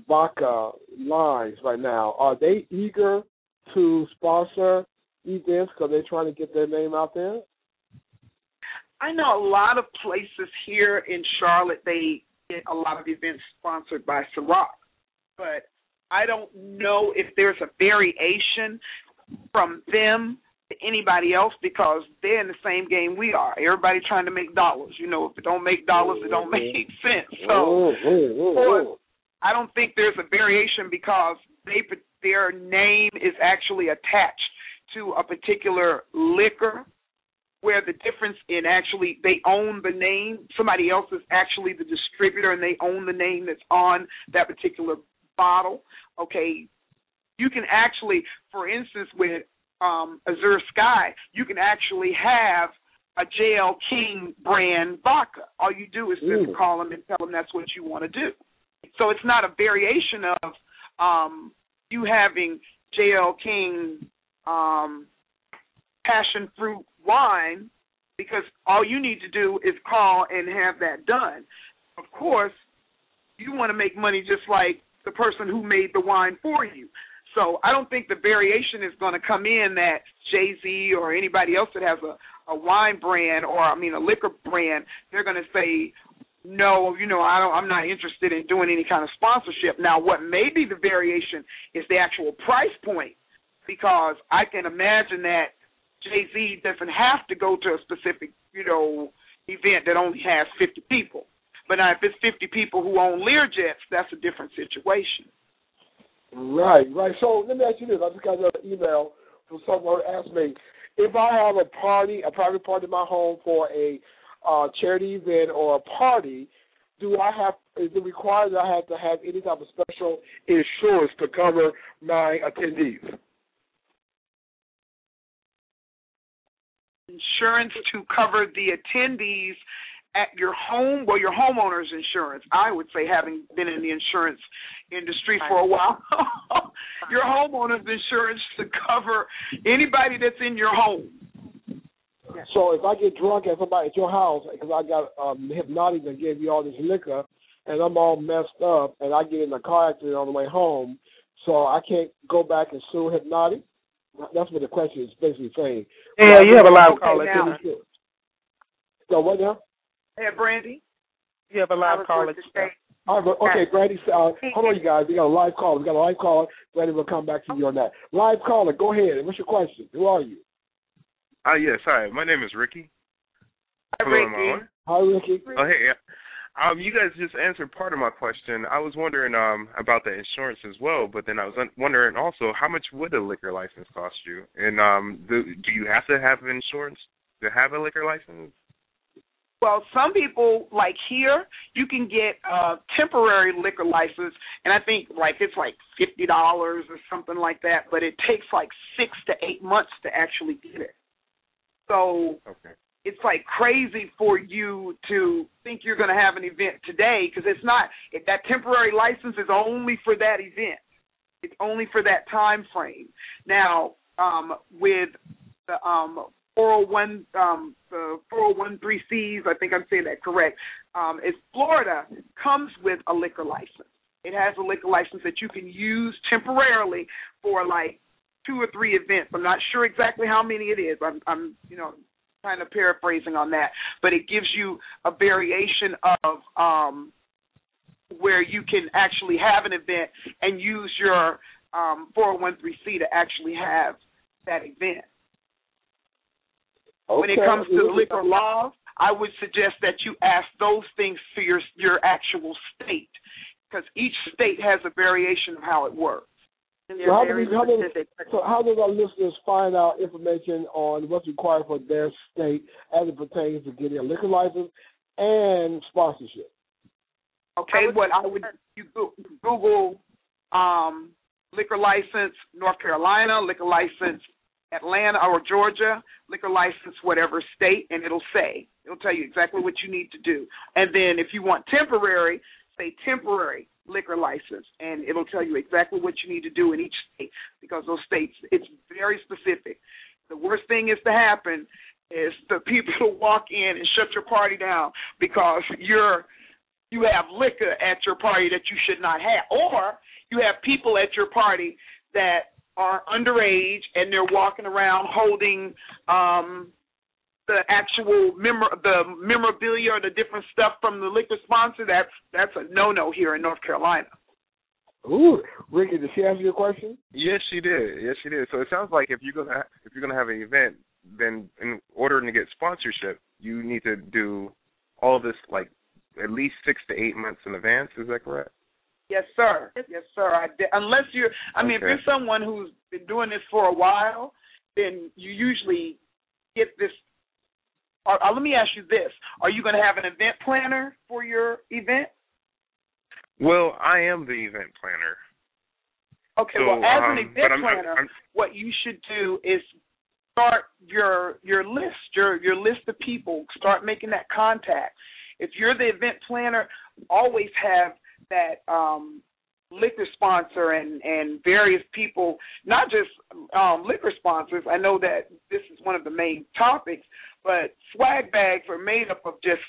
vodka lines right now. Are they eager to sponsor events because they're trying to get their name out there? I know a lot of places here in Charlotte they get a lot of events sponsored by Ciroc, but I don't know if there's a variation from them to anybody else because they're in the same game we are. Everybody trying to make dollars. You know, if it don't make dollars, it don't make mm-hmm. sense. So oh. I don't think there's a variation because they their name is actually attached to a particular liquor where the difference in actually they own the name somebody else is actually the distributor and they own the name that's on that particular bottle okay you can actually for instance with um azure sky you can actually have a JL King brand vodka. All you do is just Ooh. call them and tell them that's what you want to do. So it's not a variation of um, you having JL King um, passion fruit wine because all you need to do is call and have that done. Of course, you want to make money just like the person who made the wine for you. So I don't think the variation is going to come in that Jay Z or anybody else that has a a wine brand or I mean a liquor brand, they're going to say no, you know, I don't I'm not interested in doing any kind of sponsorship. Now what may be the variation is the actual price point because I can imagine that Jay-Z doesn't have to go to a specific, you know, event that only has 50 people. But now if it's 50 people who own Learjets, that's a different situation. Right, right. So let me ask you this. I just got another email from someone who asked me if I have a party, a private party in my home for a uh, charity event or a party, do I have is it required that I have to have any type of special insurance to cover my attendees? Insurance to cover the attendees at your home, well, your homeowner's insurance. I would say, having been in the insurance industry for a while, your homeowner's insurance to cover anybody that's in your home. So if I get drunk at somebody at your house because I got um, Hpnotiq and gave you all this liquor, and I'm all messed up, and I get in a car accident on the way home, so I can't go back and sue Hpnotiq. That's what the question is basically saying. Yeah, you have a live Okay, caller now- So what now? Hey, Brandy. You have a I live was caller going to too. say, All right, but, okay, Brandy. Uh, hold on, you guys. We got a live caller. We got a live caller. Brandy will come back to you on that. Live caller, go ahead. What's your question? Who are you? Uh, yes, hi. My name is Ricky. Hi, Hello, am I Ricky. Hi, Ricky. Oh, hey. Um, you guys just answered part of my question. I was wondering um about the insurance as well, but then I was un- wondering also how much would a liquor license cost you, and um, do, do you have to have insurance to have a liquor license? Well, some people like here, you can get a temporary liquor license, and I think like it's like fifty dollars or something like that. But it takes like six to eight months to actually get it. So Okay. it's like crazy for you to think you're going to have an event today because it's not that temporary license is only for that event it's only for that time frame now um, with the um, 401 um, the 401(c)(3)s I think I'm saying that correct um, is Florida comes with a liquor license it has a liquor license that you can use temporarily for like two or three events. I'm not sure exactly how many it is. I'm, I'm you know, kind of paraphrasing on that, but it gives you a variation of um, where you can actually have an event and use your um, 401(c) to actually have that event. Okay. When it comes to liquor laws, I would suggest that you ask those things to your your actual state, because each state has a variation of how it works. So how, do very how, do, so how does our listeners find out information on what's required for their state as it pertains to getting a liquor license and sponsorship? Okay, I would- what I would you Google um, liquor license North Carolina, liquor license Atlanta or Georgia, liquor license whatever state, and it'll say it'll tell you exactly what you need to do. And then if you want temporary, say temporary liquor license, and it'll tell you exactly what you need to do in each state because those states it's very specific. The worst thing is to happen is the people to walk in and shut your party down because you're you have liquor at your party that you should not have, or you have people at your party that are underage and they're walking around holding um the actual memor the memorabilia or the different stuff from the liquor sponsor. That's that's a no no here in North Carolina. Ooh, Ricky, did she answer your question? Yes, she did. Yes, she did. So it sounds like if you're gonna ha- if you're gonna have an event, then in order to get sponsorship, you need to do all of this like at least six to eight months in advance. Is that correct? Yes, sir. Yes, sir. I de- unless you're, I mean, if you're someone who's been doing this for a while, then you usually get this. Or, uh, let me ask you this: Are you going to have an event planner for your event? Well, I am the event planner. Okay. So, well, as um, an event I'm, planner, I'm, what you should do is start your your list, your your list of people. Start making that contact. If you're the event planner, always have that um, liquor sponsor and and various people, not just um, liquor sponsors. I know that this is one of the main topics, but swag bags are made up of just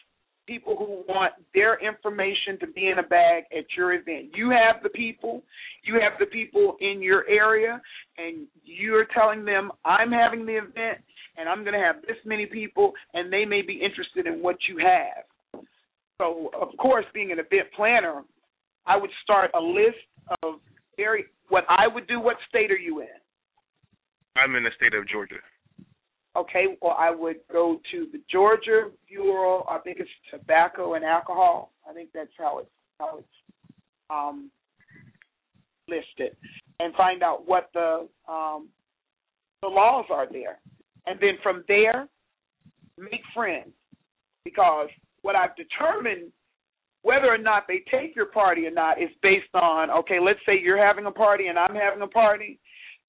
people who want their information to be in a bag at your event. You have the people, you have the people in your area, and you're telling them, I'm having the event, and I'm going to have this many people, and they may be interested in what you have. So, of course, being an event planner, I would start a list of very what I would do. What state are you in? I'm in the state of Georgia. Okay, well, I would go to the Georgia Bureau. I think it's tobacco and alcohol. I think that's how it's how it's um, listed, and find out what the um, the laws are there, and then from there, make friends. Because what I've determined whether or not they take your party or not is based on okay. Let's say you're having a party and I'm having a party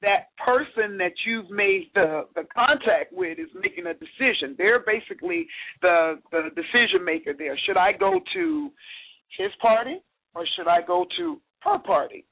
that person that you've made the the contact with is making a decision. They're basically the the decision maker there. Should I go to his party or should I go to her party?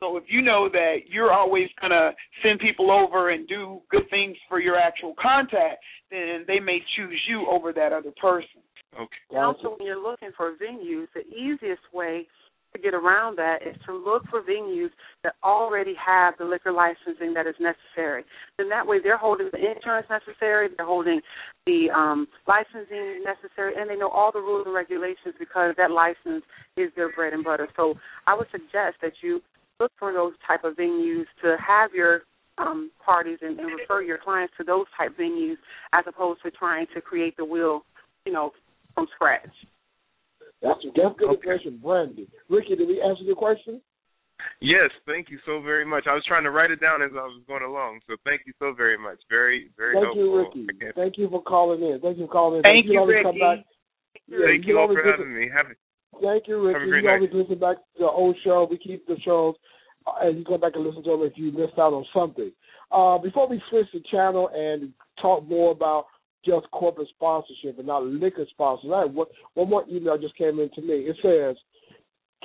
So if you know that you're always gonna send people over and do good things for your actual contact, then they may choose you over that other person. Okay. And also, when you're looking for venues, the easiest way to get around that is to look for venues that already have the liquor licensing that is necessary. Then that way, they're holding the insurance necessary, they're holding the um, licensing necessary, and they know all the rules and regulations because that license is their bread and butter. So I would suggest that you look for those type of venues to have your um, parties and, and refer your clients to those type venues as opposed to trying to create the wheel, you know, from scratch. That's that's good Okay. information, Brandy. Ricky, did we answer your question? Yes, thank you so very much. I was trying to write it down as I was going along, so thank you so very much. Very, very Thank helpful. you, Ricky. Thank you for calling in. Thank you for calling in. Thank you, always Ricky. Come back. Yeah, thank you all for listen- having me. Have Thank you, Have a Ricky. great You night. always listen back to the old show. We keep the shows, uh, and you go back and listen to them if you missed out on something. Uh, before we switch the channel and talk more about just corporate sponsorship and not liquor sponsorship. I one, one more email just came in to me. It says,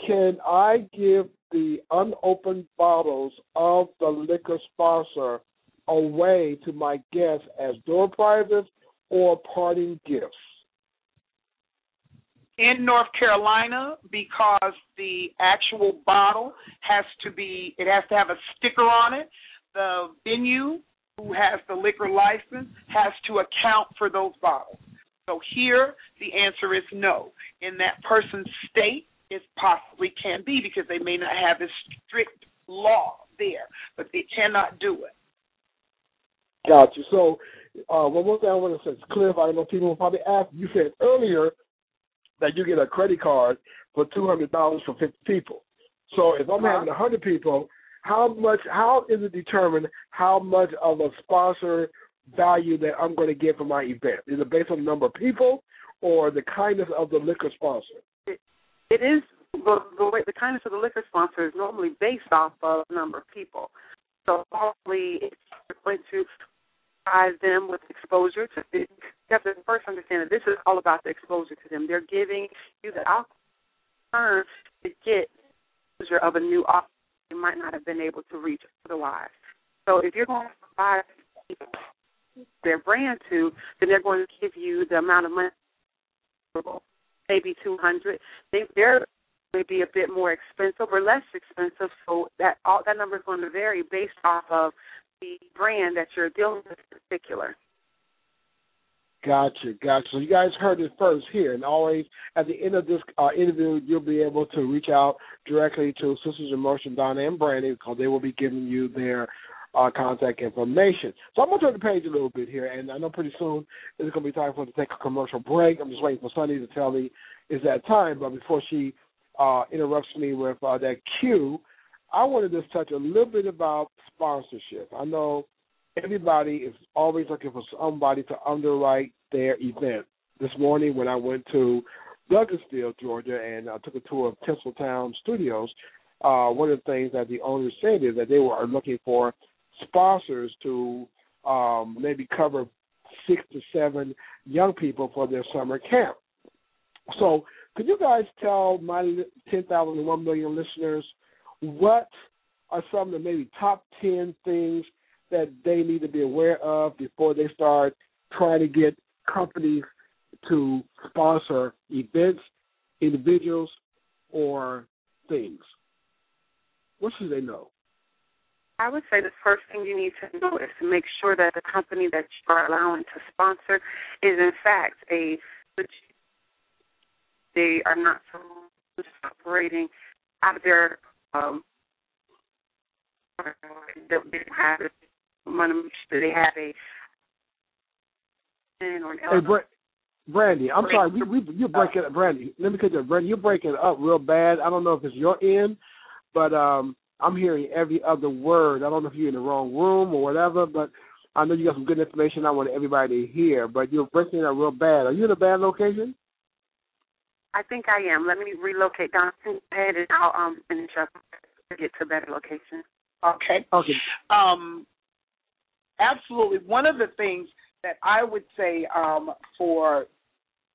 "Can I give the unopened bottles of the liquor sponsor away to my guests as door prizes or parting gifts?" in North Carolina because the actual bottle has to be it has to have a sticker on it. The venue who has the liquor license has to account for those bottles. So here the answer is no. In that person's state it possibly can be because they may not have a strict law there, but they cannot do it. Gotcha. So uh, one more thing I want to say, Cliff, I know people will probably ask, you said earlier that you get a credit card for two hundred dollars for fifty people. So if I'm uh-huh. having a hundred people, how much? How is it determined how much of a sponsor value that I'm going to get for my event? Is it based on the number of people or the kindness of the liquor sponsor? It, it is the, the way the kindness of the liquor sponsor is normally based off of the number of people. So probably it's going to provide them with exposure to you have to first understand that this is all about the exposure to them. They're giving you the opportunity to get exposure of a new audience you might not have been able to reach otherwise. So if you're going to provide their brand to, then they're going to give you the amount of money, maybe two hundred. They they're may be a bit more expensive or less expensive, so that all that number is going to vary based off of the brand that you're dealing with in particular. Gotcha, gotcha. So you guys heard it first here, and always at the end of this uh, interview, you'll be able to reach out directly to Sisters in Motion, Donna and Brandy, because they will be giving you their uh, contact information. So I'm going to turn the page a little bit here, and I know pretty soon it's going to be time for us to take a commercial break. I'm just waiting for Sunny to tell me it's that time, but before she uh, interrupts me with uh, that cue, I want to just touch a little bit about sponsorship. I know everybody is always looking for somebody to underwrite their event. This morning, when I went to Douglasville, Georgia, and I took a tour of Tinseltown Studios, uh, one of the things that the owners said is that they were looking for sponsors to um, maybe cover six to seven young people for their summer camp. So, could you guys tell my 10,001 million listeners what are some of the maybe top 10 things that they need to be aware of before they start trying to get companies to sponsor events, individuals, or things? What should they know? I would say the first thing you need to know is to make sure that the company that you are allowing to sponsor is in fact a they are not operating out of their um they have want to make sure they have a or an hey, Bra- Brandy, I'm sorry, we, we you're breaking up, Brandy. Let me cut you, Brandy. You're breaking up real bad. I don't know if it's your end, but um, I'm hearing every other word. I don't know if you're in the wrong room or whatever, but I know you got some good information I want everybody to hear. But you're breaking up real bad. Are you in a bad location? I think I am. Let me relocate down ahead and I'll um finish up to get to a better location. Okay. Okay. Um, absolutely. One of the things that I would say um, for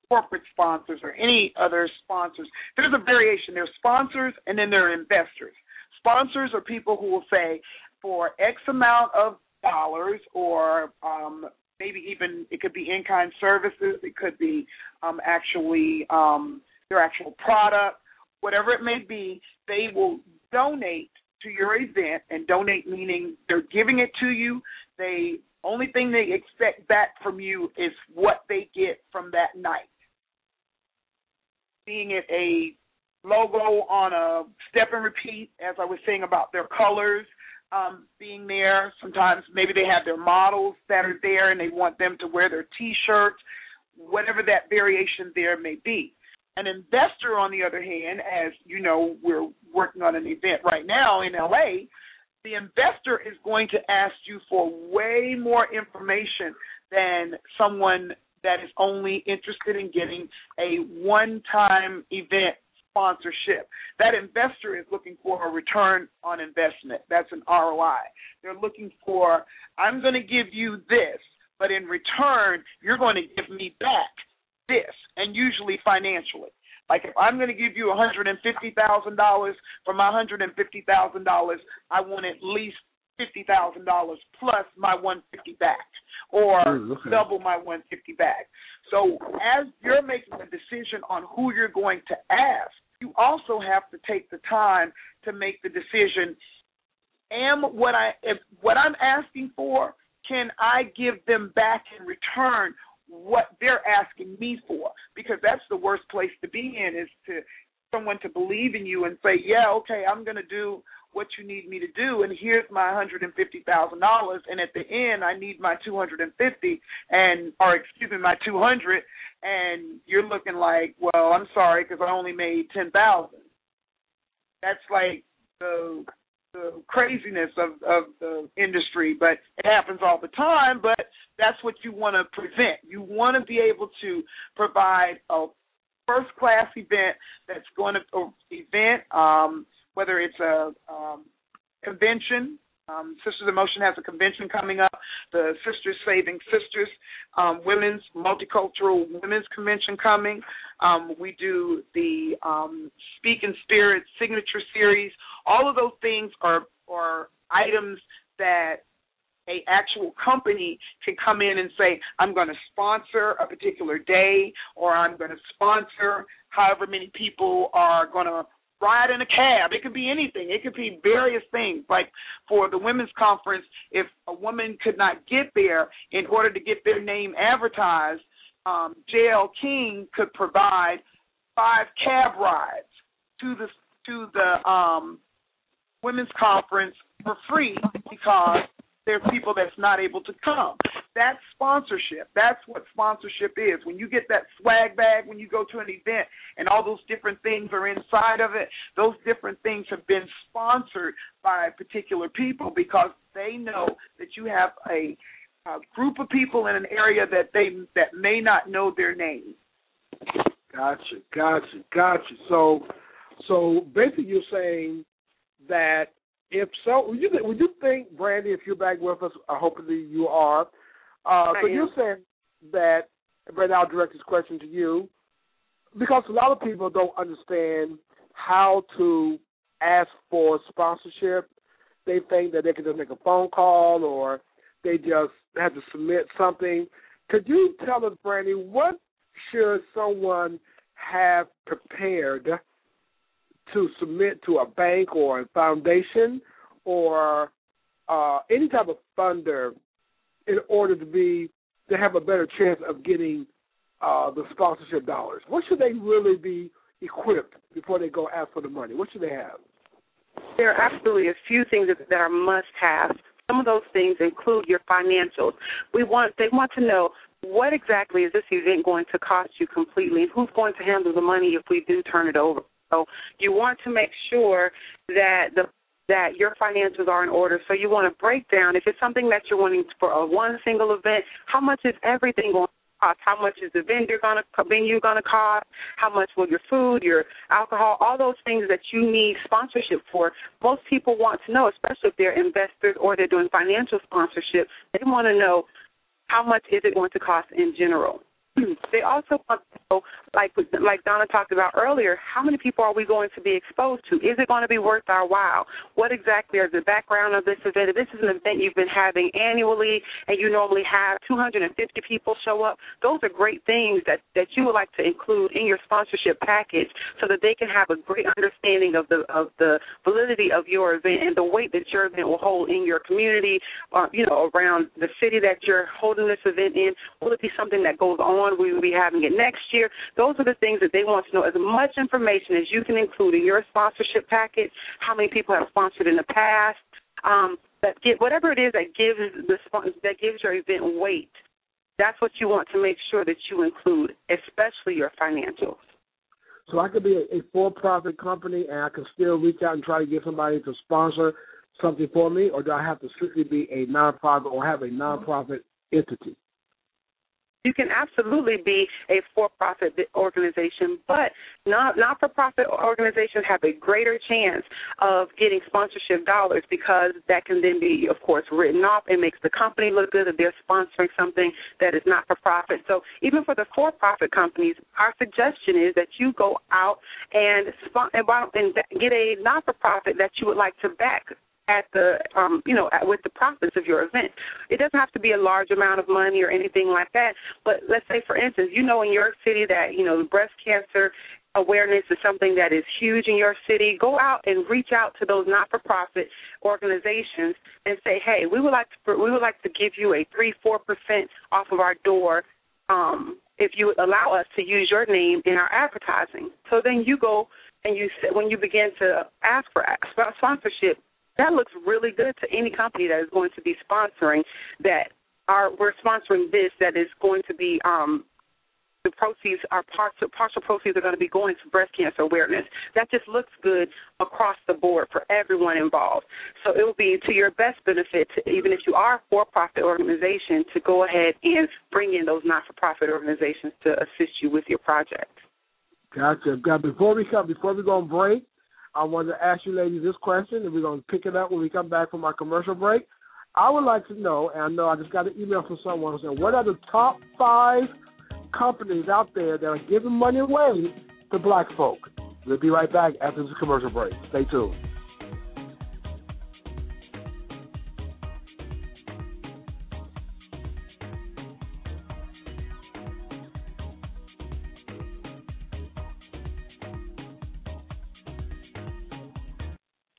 corporate sponsors or any other sponsors, there's a variation. There's sponsors and then there are investors. Sponsors are people who will say, for X amount of dollars or um, maybe even it could be in kind services, it could be um, actually um, their actual product, whatever it may be, they will donate to your event and donate meaning they're giving it to you they only thing they expect back from you is what they get from that night. Being it a logo on a step and repeat, as I was saying about their colors um, being there. Sometimes maybe they have their models that are there and they want them to wear their T-shirts, whatever that variation there may be. An investor, on the other hand, as you know, we're working on an event right now in LA the investor is going to ask you for way more information than someone that is only interested in getting a one time event sponsorship. That investor is looking for a return on investment. That's an ROI. They're looking for, I'm going to give you this, but in return, you're going to give me back this, and usually financially. Like if I'm going to give you $150,000 for my $150,000, I want at least $50,000 plus my 150 back or okay. double my 150 back. So as you're making a decision on who you're going to ask, you also have to take the time to make the decision am what I if what I'm asking for can I give them back in return what they're asking me for because that's the worst place to be in is to someone to believe in you and say yeah okay i'm going to do what you need me to do and here's my hundred and fifty thousand dollars and at the end i need my two hundred and fifty and or excuse me my two hundred and you're looking like well i'm sorry because i only made ten thousand that's like the the craziness of of the industry, but it happens all the time. But that's what you want to prevent. You want to be able to provide a first class event that's going to event, um, whether it's a um, convention. Um, Sisters in Motion has a convention coming up, the Sisters Saving Sisters um, Women's Multicultural Women's Convention coming. Um, we do the um, Speak in Spirit signature series. All of those things are are items that a actual company can come in and say, I'm going to sponsor a particular day, or I'm going to sponsor however many people are going to ride in a cab. It could be anything. It could be various things. Like for the women's conference, if a woman could not get there in order to get their name advertised, um, JL King could provide five cab rides to the to the um, women's conference for free because there are people that's not able to come. That's sponsorship. That's what sponsorship is. When you get that swag bag when you go to an event and all those different things are inside of it, those different things have been sponsored by particular people because they know that you have a a group of people in an area that they that may not know their name. Gotcha, gotcha, gotcha. So, so basically, you're saying that if so, would you would you think, Brandy, if you're back with us, uh, hopefully you are. Uh, so you're saying that, Brandy, I'll direct this question to you because a lot of people don't understand how to ask for sponsorship. They think that they can just make a phone call or they just have to submit something. Could you tell us, Brandy, what should someone have prepared to submit to a bank or a foundation or uh, any type of funder in order to be to have a better chance of getting uh, the sponsorship dollars? What should they really be equipped before they go ask for the money? What should they have? There are absolutely a few things that, are must have. Some of those things include your financials. We want they want to know what exactly is this event going to cost you completely, and who's going to handle the money if we do turn it over. So you want to make sure that the that your finances are in order. So you want to break down if it's something that you're wanting for a one single event, how much is everything going to cost? How much is the vendor going to venue going to cost? How much will your food, your alcohol, all those things that you need sponsorship for? Most people want to know, especially if they're investors or they're doing financial sponsorship. They want to know how much is it going to cost in general. they also want to know, like like Donna talked about earlier, how many people are we going to be exposed to? Is it going to be worth our while? What exactly is the background of this event? If this is an event you've been having annually and you normally have 250 people show up, those are great things that that you would like to include in your sponsorship package so that they can have a great understanding of the of the validity of your event and the weight that your event will hold in your community or you know around the city that you're holding this event in. Will it be something that goes on we will be having it next year. Those are the things that they want to know. As much information as you can include in your sponsorship package, how many people have sponsored in the past, um, that get whatever it is that gives the that gives your event weight. That's what you want to make sure that you include, especially your financials. So I could be a, a for-profit company, and I can still reach out and try to get somebody to sponsor something for me, or do I have to strictly be a nonprofit or have a nonprofit entity? You can absolutely be a for-profit organization, but not not-for-profit organizations have a greater chance of getting sponsorship dollars because that can then be, of course, written off. It makes the company look good that they're sponsoring something that is not for profit. So even for the for-profit companies, our suggestion is that you go out and, and get a not-for-profit that you would like to back at the um you know at, with the profits of your event. It doesn't have to be a large amount of money or anything like that but let's say for instance you know in your city that you know breast cancer awareness is something that is huge in your city go out and reach out to those not for profit organizations and say hey we would like to we would like to give you a 3 4% off of our door um if you would allow us to use your name in our advertising. So then you go and you when you begin to ask for sponsorship that looks really good to any company that is going to be sponsoring that are we're sponsoring this that is going to be um the proceeds are partial partial proceeds are going to be going to breast cancer awareness. That just looks good across the board for everyone involved. So it will be to your best benefit, to, even if you are a for-profit organization, to go ahead and bring in those not-for-profit organizations to assist you with your project. Gotcha. Before we come, before we go on break, I wanted to ask you ladies this question, and we're going to pick it up when we come back from our commercial break. I would like to know, and I know I just got an email from someone saying, what are the top five companies out there that are giving money away to black folk? We'll be right back after this commercial break. Stay tuned.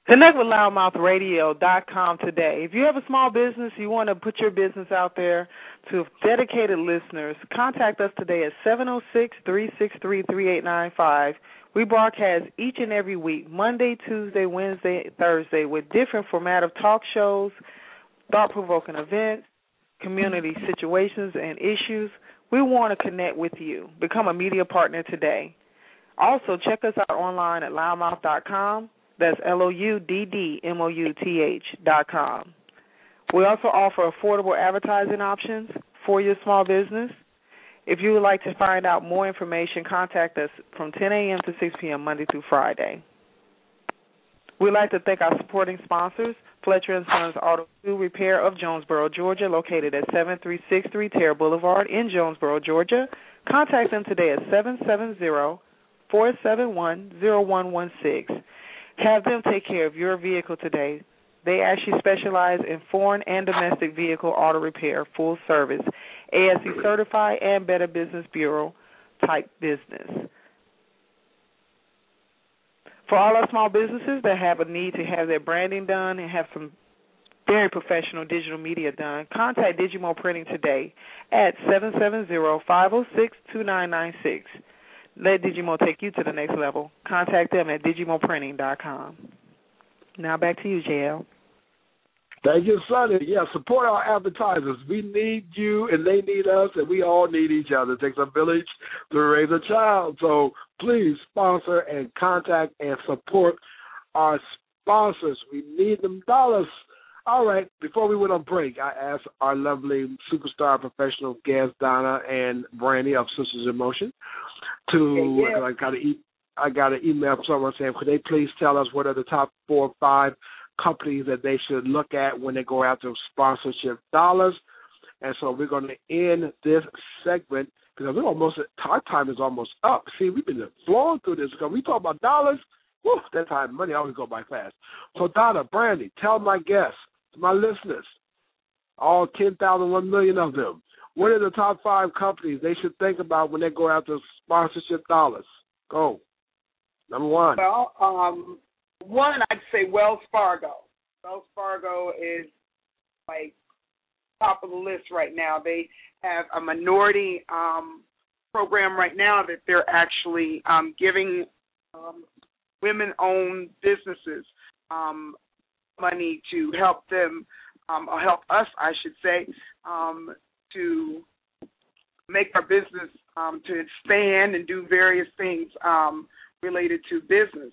Connect with louddmouthradio.com today. If you have a small business, you want to put your business out there to dedicated listeners, contact us today at 706-363-3895. We broadcast each and every week, Monday, Tuesday, Wednesday, Thursday, with different format of talk shows, thought-provoking events, community situations and issues. We want to connect with you. Become a media partner today. Also, check us out online at louddmouth.com that's L O U D D M O U T H dot com. We also offer affordable advertising options for your small business. If you would like to find out more information, contact us from 10 a.m. to 6 p.m. Monday through Friday. We'd like to thank our supporting sponsors, Fletcher & Sons Auto Repair of Jonesboro, Georgia, located at 7363 Tara Boulevard in Jonesboro, Georgia. Contact them today at 770 471 0116. Have them take care of your vehicle today. They actually specialize in foreign and domestic vehicle auto repair, full service, ASE certified, and Better Business Bureau type business. For all our small businesses that have a need to have their branding done and have some very professional digital media done, contact Digimo Printing today at 770-506-2996. Let Digimo take you to the next level. Contact them at digimoprinting.com. Now back to you, JL. Thank you, Sonny. Yeah, support our advertisers. We need you and they need us and we all need each other. It takes a village to raise a child. So please sponsor and contact and support our sponsors. We need them dollars. All right, before we went on break, I asked our lovely superstar professional guests, Donna and Brandy of Sisters in Motion, to yeah, yeah. I got a I got an email from someone saying, could they please tell us what are the top four or five companies that they should look at when they go after sponsorship dollars? And so we're going to end this segment because we're almost our time is almost up. See, we've been flowing through this because we talk about dollars. Whew, that time money always go by fast. So Donna, Brandy, tell my guests, my listeners, all ten thousand, one million of them, what are the top five companies they should think about when they go after sponsorship dollars? Go. Number one. Well, um, one I'd say Wells Fargo. Wells Fargo is like top of the list right now. They have a minority um, program right now that they're actually um, giving um, women-owned businesses um, money to help them, um, or help us, I should say, um, to make our business um, to expand and do various things um, related to business.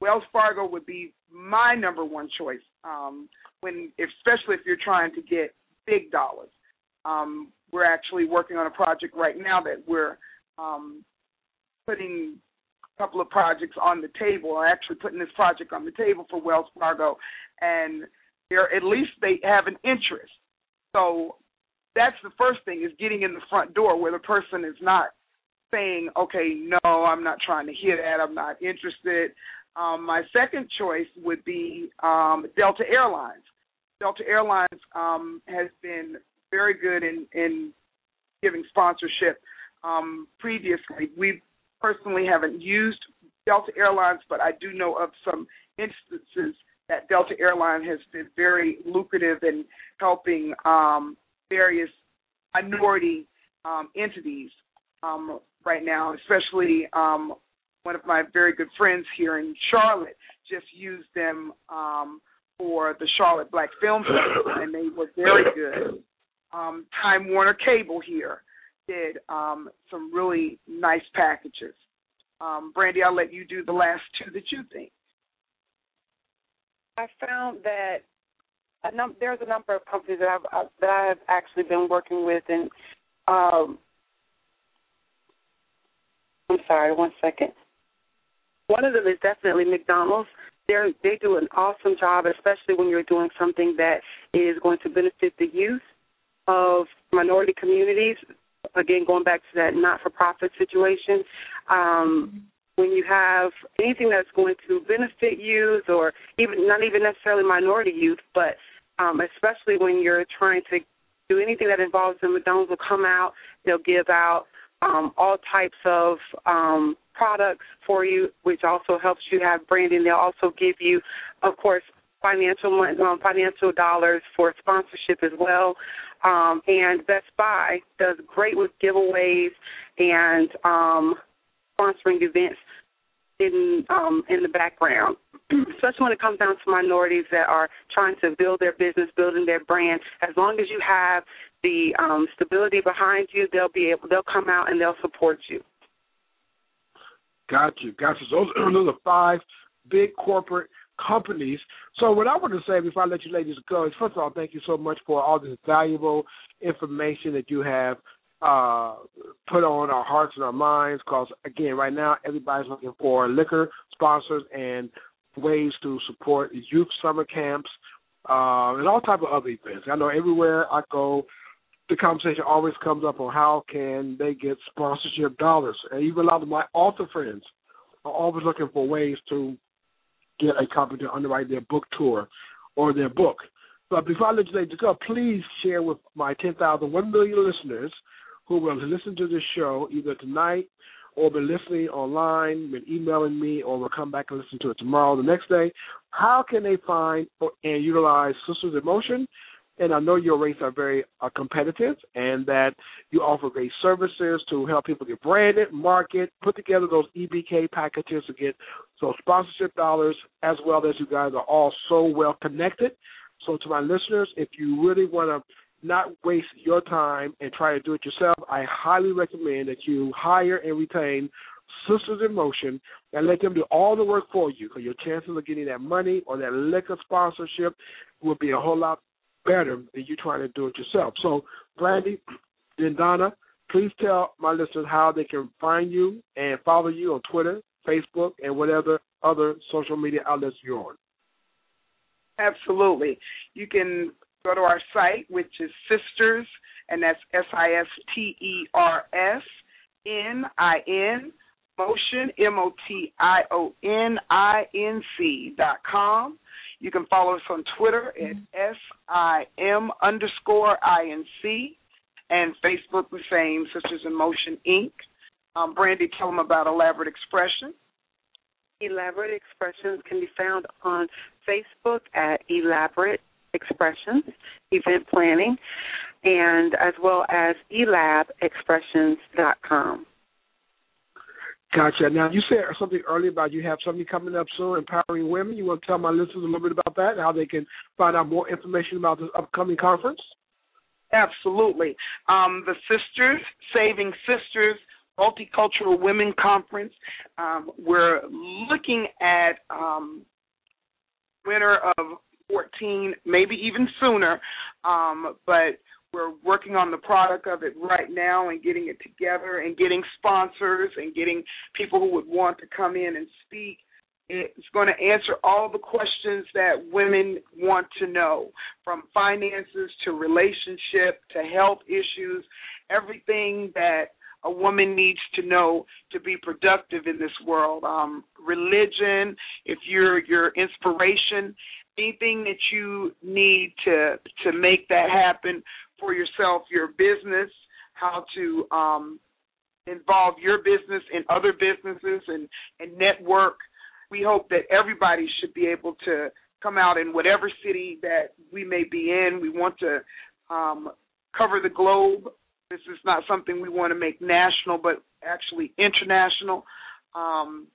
Wells Fargo would be my number one choice um, when, especially if you're trying to get big dollars. Um, we're actually working on a project right now that we're putting couple of projects on the table. I'm actually putting this project on the table for Wells Fargo, and they're at least they have an interest. So that's the first thing is getting in the front door where the person is not saying, okay, no, I'm not trying to hear that, I'm not interested. Um, my second choice would be um, Delta Airlines. Delta Airlines um, has been very good in, in giving sponsorship um, previously. We personally haven't used Delta Airlines, but I do know of some instances that Delta Airlines has been very lucrative in helping um, various minority um, entities um, right now, especially um, one of my very good friends here in Charlotte just used them um, for the Charlotte Black Film Festival, and they were very good. Um, Time Warner Cable here did um, some really nice packages. Um, Brandy, I'll let you do the last two that you think. I found that a num- there's a number of companies that I've uh, that I have actually been working with, and um, I'm sorry, one second. One of them is definitely McDonald's. They they do an awesome job, especially when you're doing something that is going to benefit the youth of minority communities. Again, going back to that not-for-profit situation, um, when you have anything that's going to benefit youth, or even not even necessarily minority youth, but um, especially when you're trying to do anything that involves them, McDonald's will come out. They'll give out um, all types of um, products for you, which also helps you have branding. They'll also give you, of course, financial um, financial dollars for sponsorship as well. Um, and Best Buy does great with giveaways and um, sponsoring events in um, in the background, especially when it comes down to minorities that are trying to build their business, building their brand. As long as you have the um, stability behind you, they'll be able they'll come out and they'll support you. Got you, got you. So those are the five big corporate companies. So what I want to say before I let you ladies go is first of all, thank you so much for all this valuable information that you have uh, put on our hearts and our minds. Because again, right now everybody's looking for liquor sponsors and ways to support youth summer camps uh, and all type of other events. I know everywhere I go, the conversation always comes up on how can they get sponsorship dollars. And even a lot of my author friends are always looking for ways to get a company to underwrite their book tour or their book. But before I let you go, please share with my 10,000, 1 million listeners who will listen to this show either tonight or been listening online, been emailing me, or will come back and listen to it tomorrow, the next day. How can they find and utilize Sisters in Motion and I know your rates are very uh, competitive and that you offer great services to help people get branded, market, put together those EPK packages to get those sponsorship dollars, as well as you guys are all so well connected. So to my listeners, if you really want to not waste your time and try to do it yourself, I highly recommend that you hire and retain Sisters in Motion and let them do all the work for you because your chances of getting that money or that liquor sponsorship will be a whole lot better than you trying to do it yourself. So, Brandy and Donna, please tell my listeners how they can find you and follow you on Twitter, Facebook, and whatever other social media outlets you're on. Absolutely. You can go to our site, which is Sisters, and that's S I S T E R S N I N Motion M O T I O N I N C dot com. You can follow us on Twitter at SIM underscore INC and Facebook the same, Sisters in Motion Inc. Um, Brandy, tell them about Elaborate Expression. Elaborate Expressions can be found on Facebook at Elaborate Expressions, Event Planning, and as well as elabexpressions.com. Gotcha. Now you said something earlier about you have something coming up soon, empowering women. You want to tell my listeners a little bit about that, and how they can find out more information about this upcoming conference? Absolutely. Um, the Sisters Saving Sisters Multicultural Women Conference. Um, we're looking at um, winter of 14, maybe even sooner, um, but we're working on the product of it right now and getting it together and getting sponsors and getting people who would want to come in and speak. It's going to answer all the questions that women want to know from finances to relationship to health issues, everything that a woman needs to know to be productive in this world. Um, religion, if you're your inspiration, anything that you need to to make that happen for yourself, your business, how to um, involve your business in other businesses and, and network. We hope that everybody should be able to come out in whatever city that we may be in. We want to um, cover the globe. This is not something we want to make national, but actually international. Um,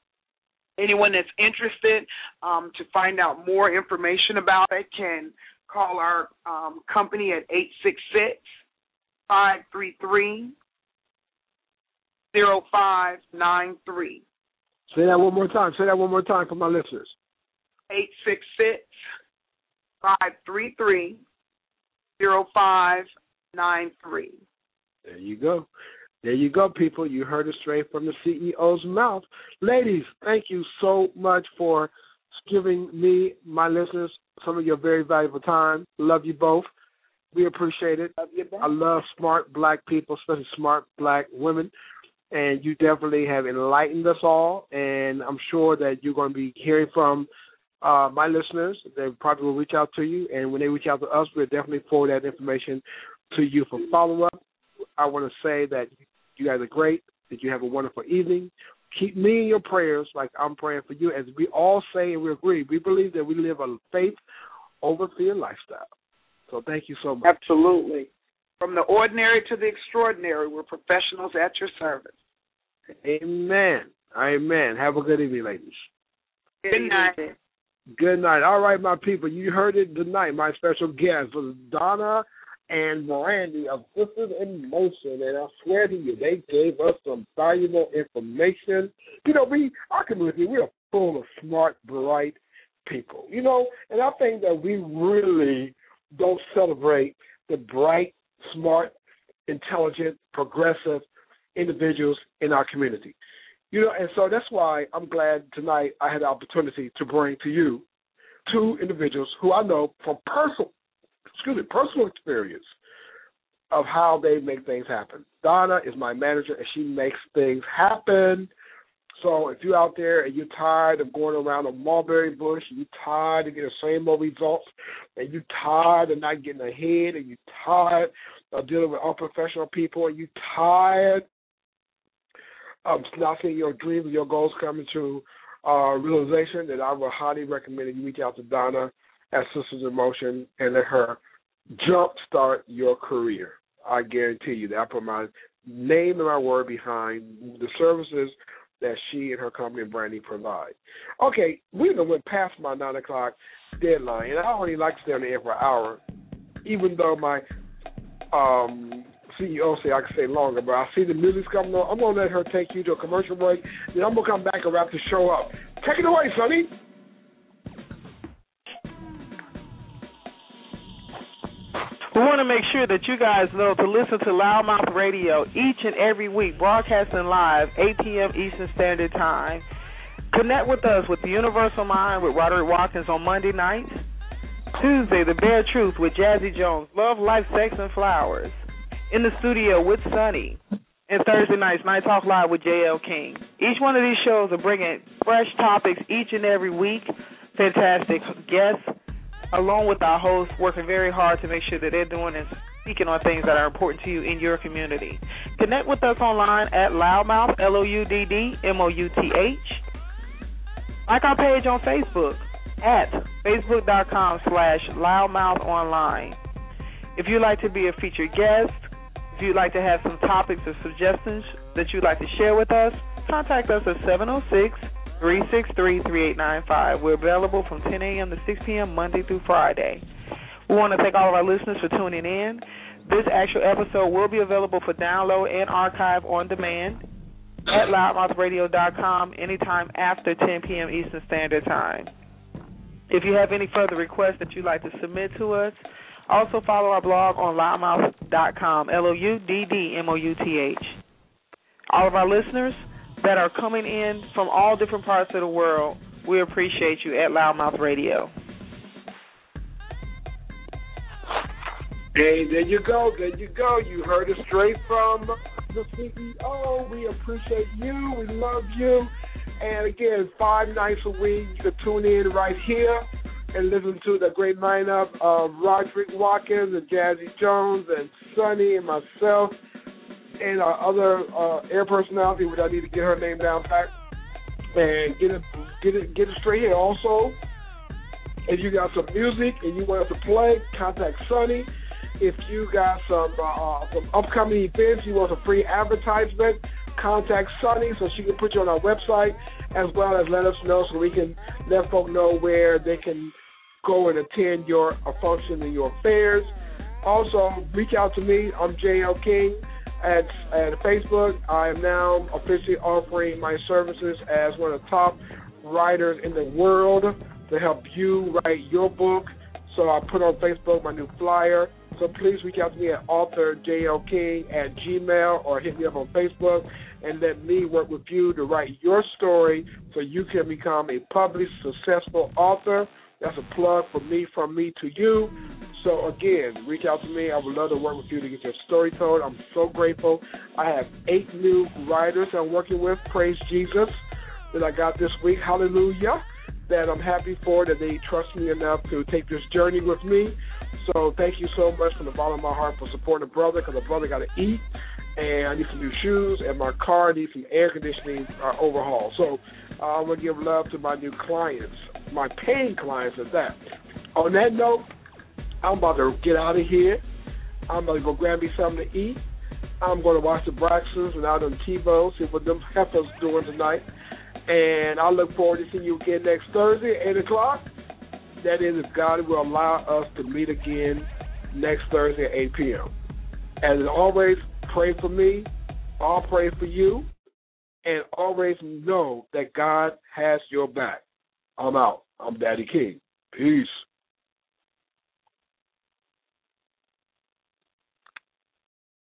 anyone that's interested um, to find out more information about it can call our um, company at 866 533 0593. Say that one more time. Say that one more time for my listeners. 866 533 0593. There you go. There you go, people. You heard it straight from the CEO's mouth. Ladies, thank you so much for giving me, my listeners, some of your very valuable time. Love you both. We appreciate it. Love I love smart black people, especially smart black women. And you definitely have enlightened us all. And I'm sure that you're going to be hearing from uh, my listeners. They probably will reach out to you. And when they reach out to us, we'll definitely forward that information to you for follow up. I want to say that you guys are great, that you have a wonderful evening. Keep me in your prayers like I'm praying for you. As we all say and we agree, we believe that we live a faith over fear lifestyle. So thank you so much. Absolutely. From the ordinary to the extraordinary, we're professionals at your service. Amen. Amen. Have a good evening, ladies. Good night. Good night. All right, my people. You heard it tonight. My special guest was Donna and Brandy of Sisters in Motion. And I swear to you, they gave us some valuable information. You know, we, our community, we are full of smart, bright people. You know, and I think that we really don't celebrate the bright, smart, intelligent, progressive individuals in our community. You know, and so that's why I'm glad tonight I had the opportunity to bring to you two individuals who I know from personal excuse me, personal experience of how they make things happen. Donna is my manager, and she makes things happen. So if you're out there and you're tired of going around a mulberry bush, and you're tired of getting the same old results, and you're tired of not getting ahead, and you're tired of dealing with unprofessional people, and you're tired of not seeing your dreams and your goals coming to uh, realization, then I would highly recommend that you reach out to Donna at Sisters in Motion and let her jumpstart your career. I guarantee you that. I put my name and my word behind the services that she and her company Brandy provide. Okay, we even went past my nine o'clock deadline, and I only like to stay on the air for an hour, even though my um, CEO say I can stay longer. But I see the music's coming on. I'm gonna let her take you to a commercial break, then I'm gonna come back and wrap the show up. Take it away, Sonny. We want to make sure that you guys know to listen to LouddMouth Radio each and every week, broadcasting live, 8 p.m. Eastern Standard Time. Connect with us with the Universal Mind with Roderick Watkins on Monday nights. Tuesday, The Bare Truth with Jazzy Jones. Love, Life, Sex, and Flowers. In the studio with Sunny. And Thursday nights, Night Talk Live with JL King. Each one of these shows are bringing fresh topics each and every week. Fantastic guests along with our hosts, working very hard to make sure that they're doing and speaking on things that are important to you in your community. Connect with us online at LouddMouth, L O U D D M O U T H. Like our page on Facebook at facebook.com slash louddmouth online. If you'd like to be a featured guest, if you'd like to have some topics or suggestions that you'd like to share with us, contact us at 706 363 3895. We're available from 10 a.m. to 6 p.m. Monday through Friday. We want to thank all of our listeners for tuning in. This actual episode will be available for download and archive on demand at louddmouthradio.com anytime after 10 p.m. Eastern Standard Time. If you have any further requests that you'd like to submit to us, Also, follow our blog on louddmouth.com, L O U D D M O U T H. All of our listeners that are coming in from all different parts of the world, we appreciate you at LouddMouth Radio. Hey, there you go. There you go. You heard it straight from the CEO. We appreciate you. We love you. And again, five nights a week, you can tune in right here and listen to the great lineup of Roderick Watkins and Jazzy Jones and Sonny and myself and our other uh, air personality, which I need to get her name down pat and get it get it get it straight here. Also, if you got some music and you want us to play, contact Sunny. if you got some uh, some upcoming events, you want a free advertisement, contact Sunny so she can put you on our website, as well as let us know so we can let folk know where they can go and attend your a function in your affairs. Also, reach out to me. I'm JL King at at Facebook. I am now officially offering my services as one of the top writers in the world to help you write your book. So I put on Facebook my new flyer so please reach out to me at authorjlking at gmail or hit me up on Facebook and let me work with you to write your story so you can become a published, successful author. That's a plug from me, from me to you. So again, reach out to me. I would love to work with you to get your story told. I'm so grateful. I have eight new writers I'm working with. Praise Jesus that I got this week. Hallelujah. That I'm happy for that they trust me enough to take this journey with me. So thank you so much from the bottom of my heart for supporting the brother because the brother got to eat, and I need some new shoes, and my car needs some air conditioning uh, overhaul. So uh, I want to give love to my new clients, my paying clients at that. On that note, I'm about to get out of here. I'm about to go grab me something to eat. I'm going to watch the Braxtons and out on TiVo, see what them heifers doing tonight. And I look forward to seeing you again next Thursday, 8 o'clock. That is, if God will allow us to meet again next Thursday at 8 p.m. As always, pray for me. I'll pray for you. And always know that God has your back. I'm out. I'm Daddy King. Peace.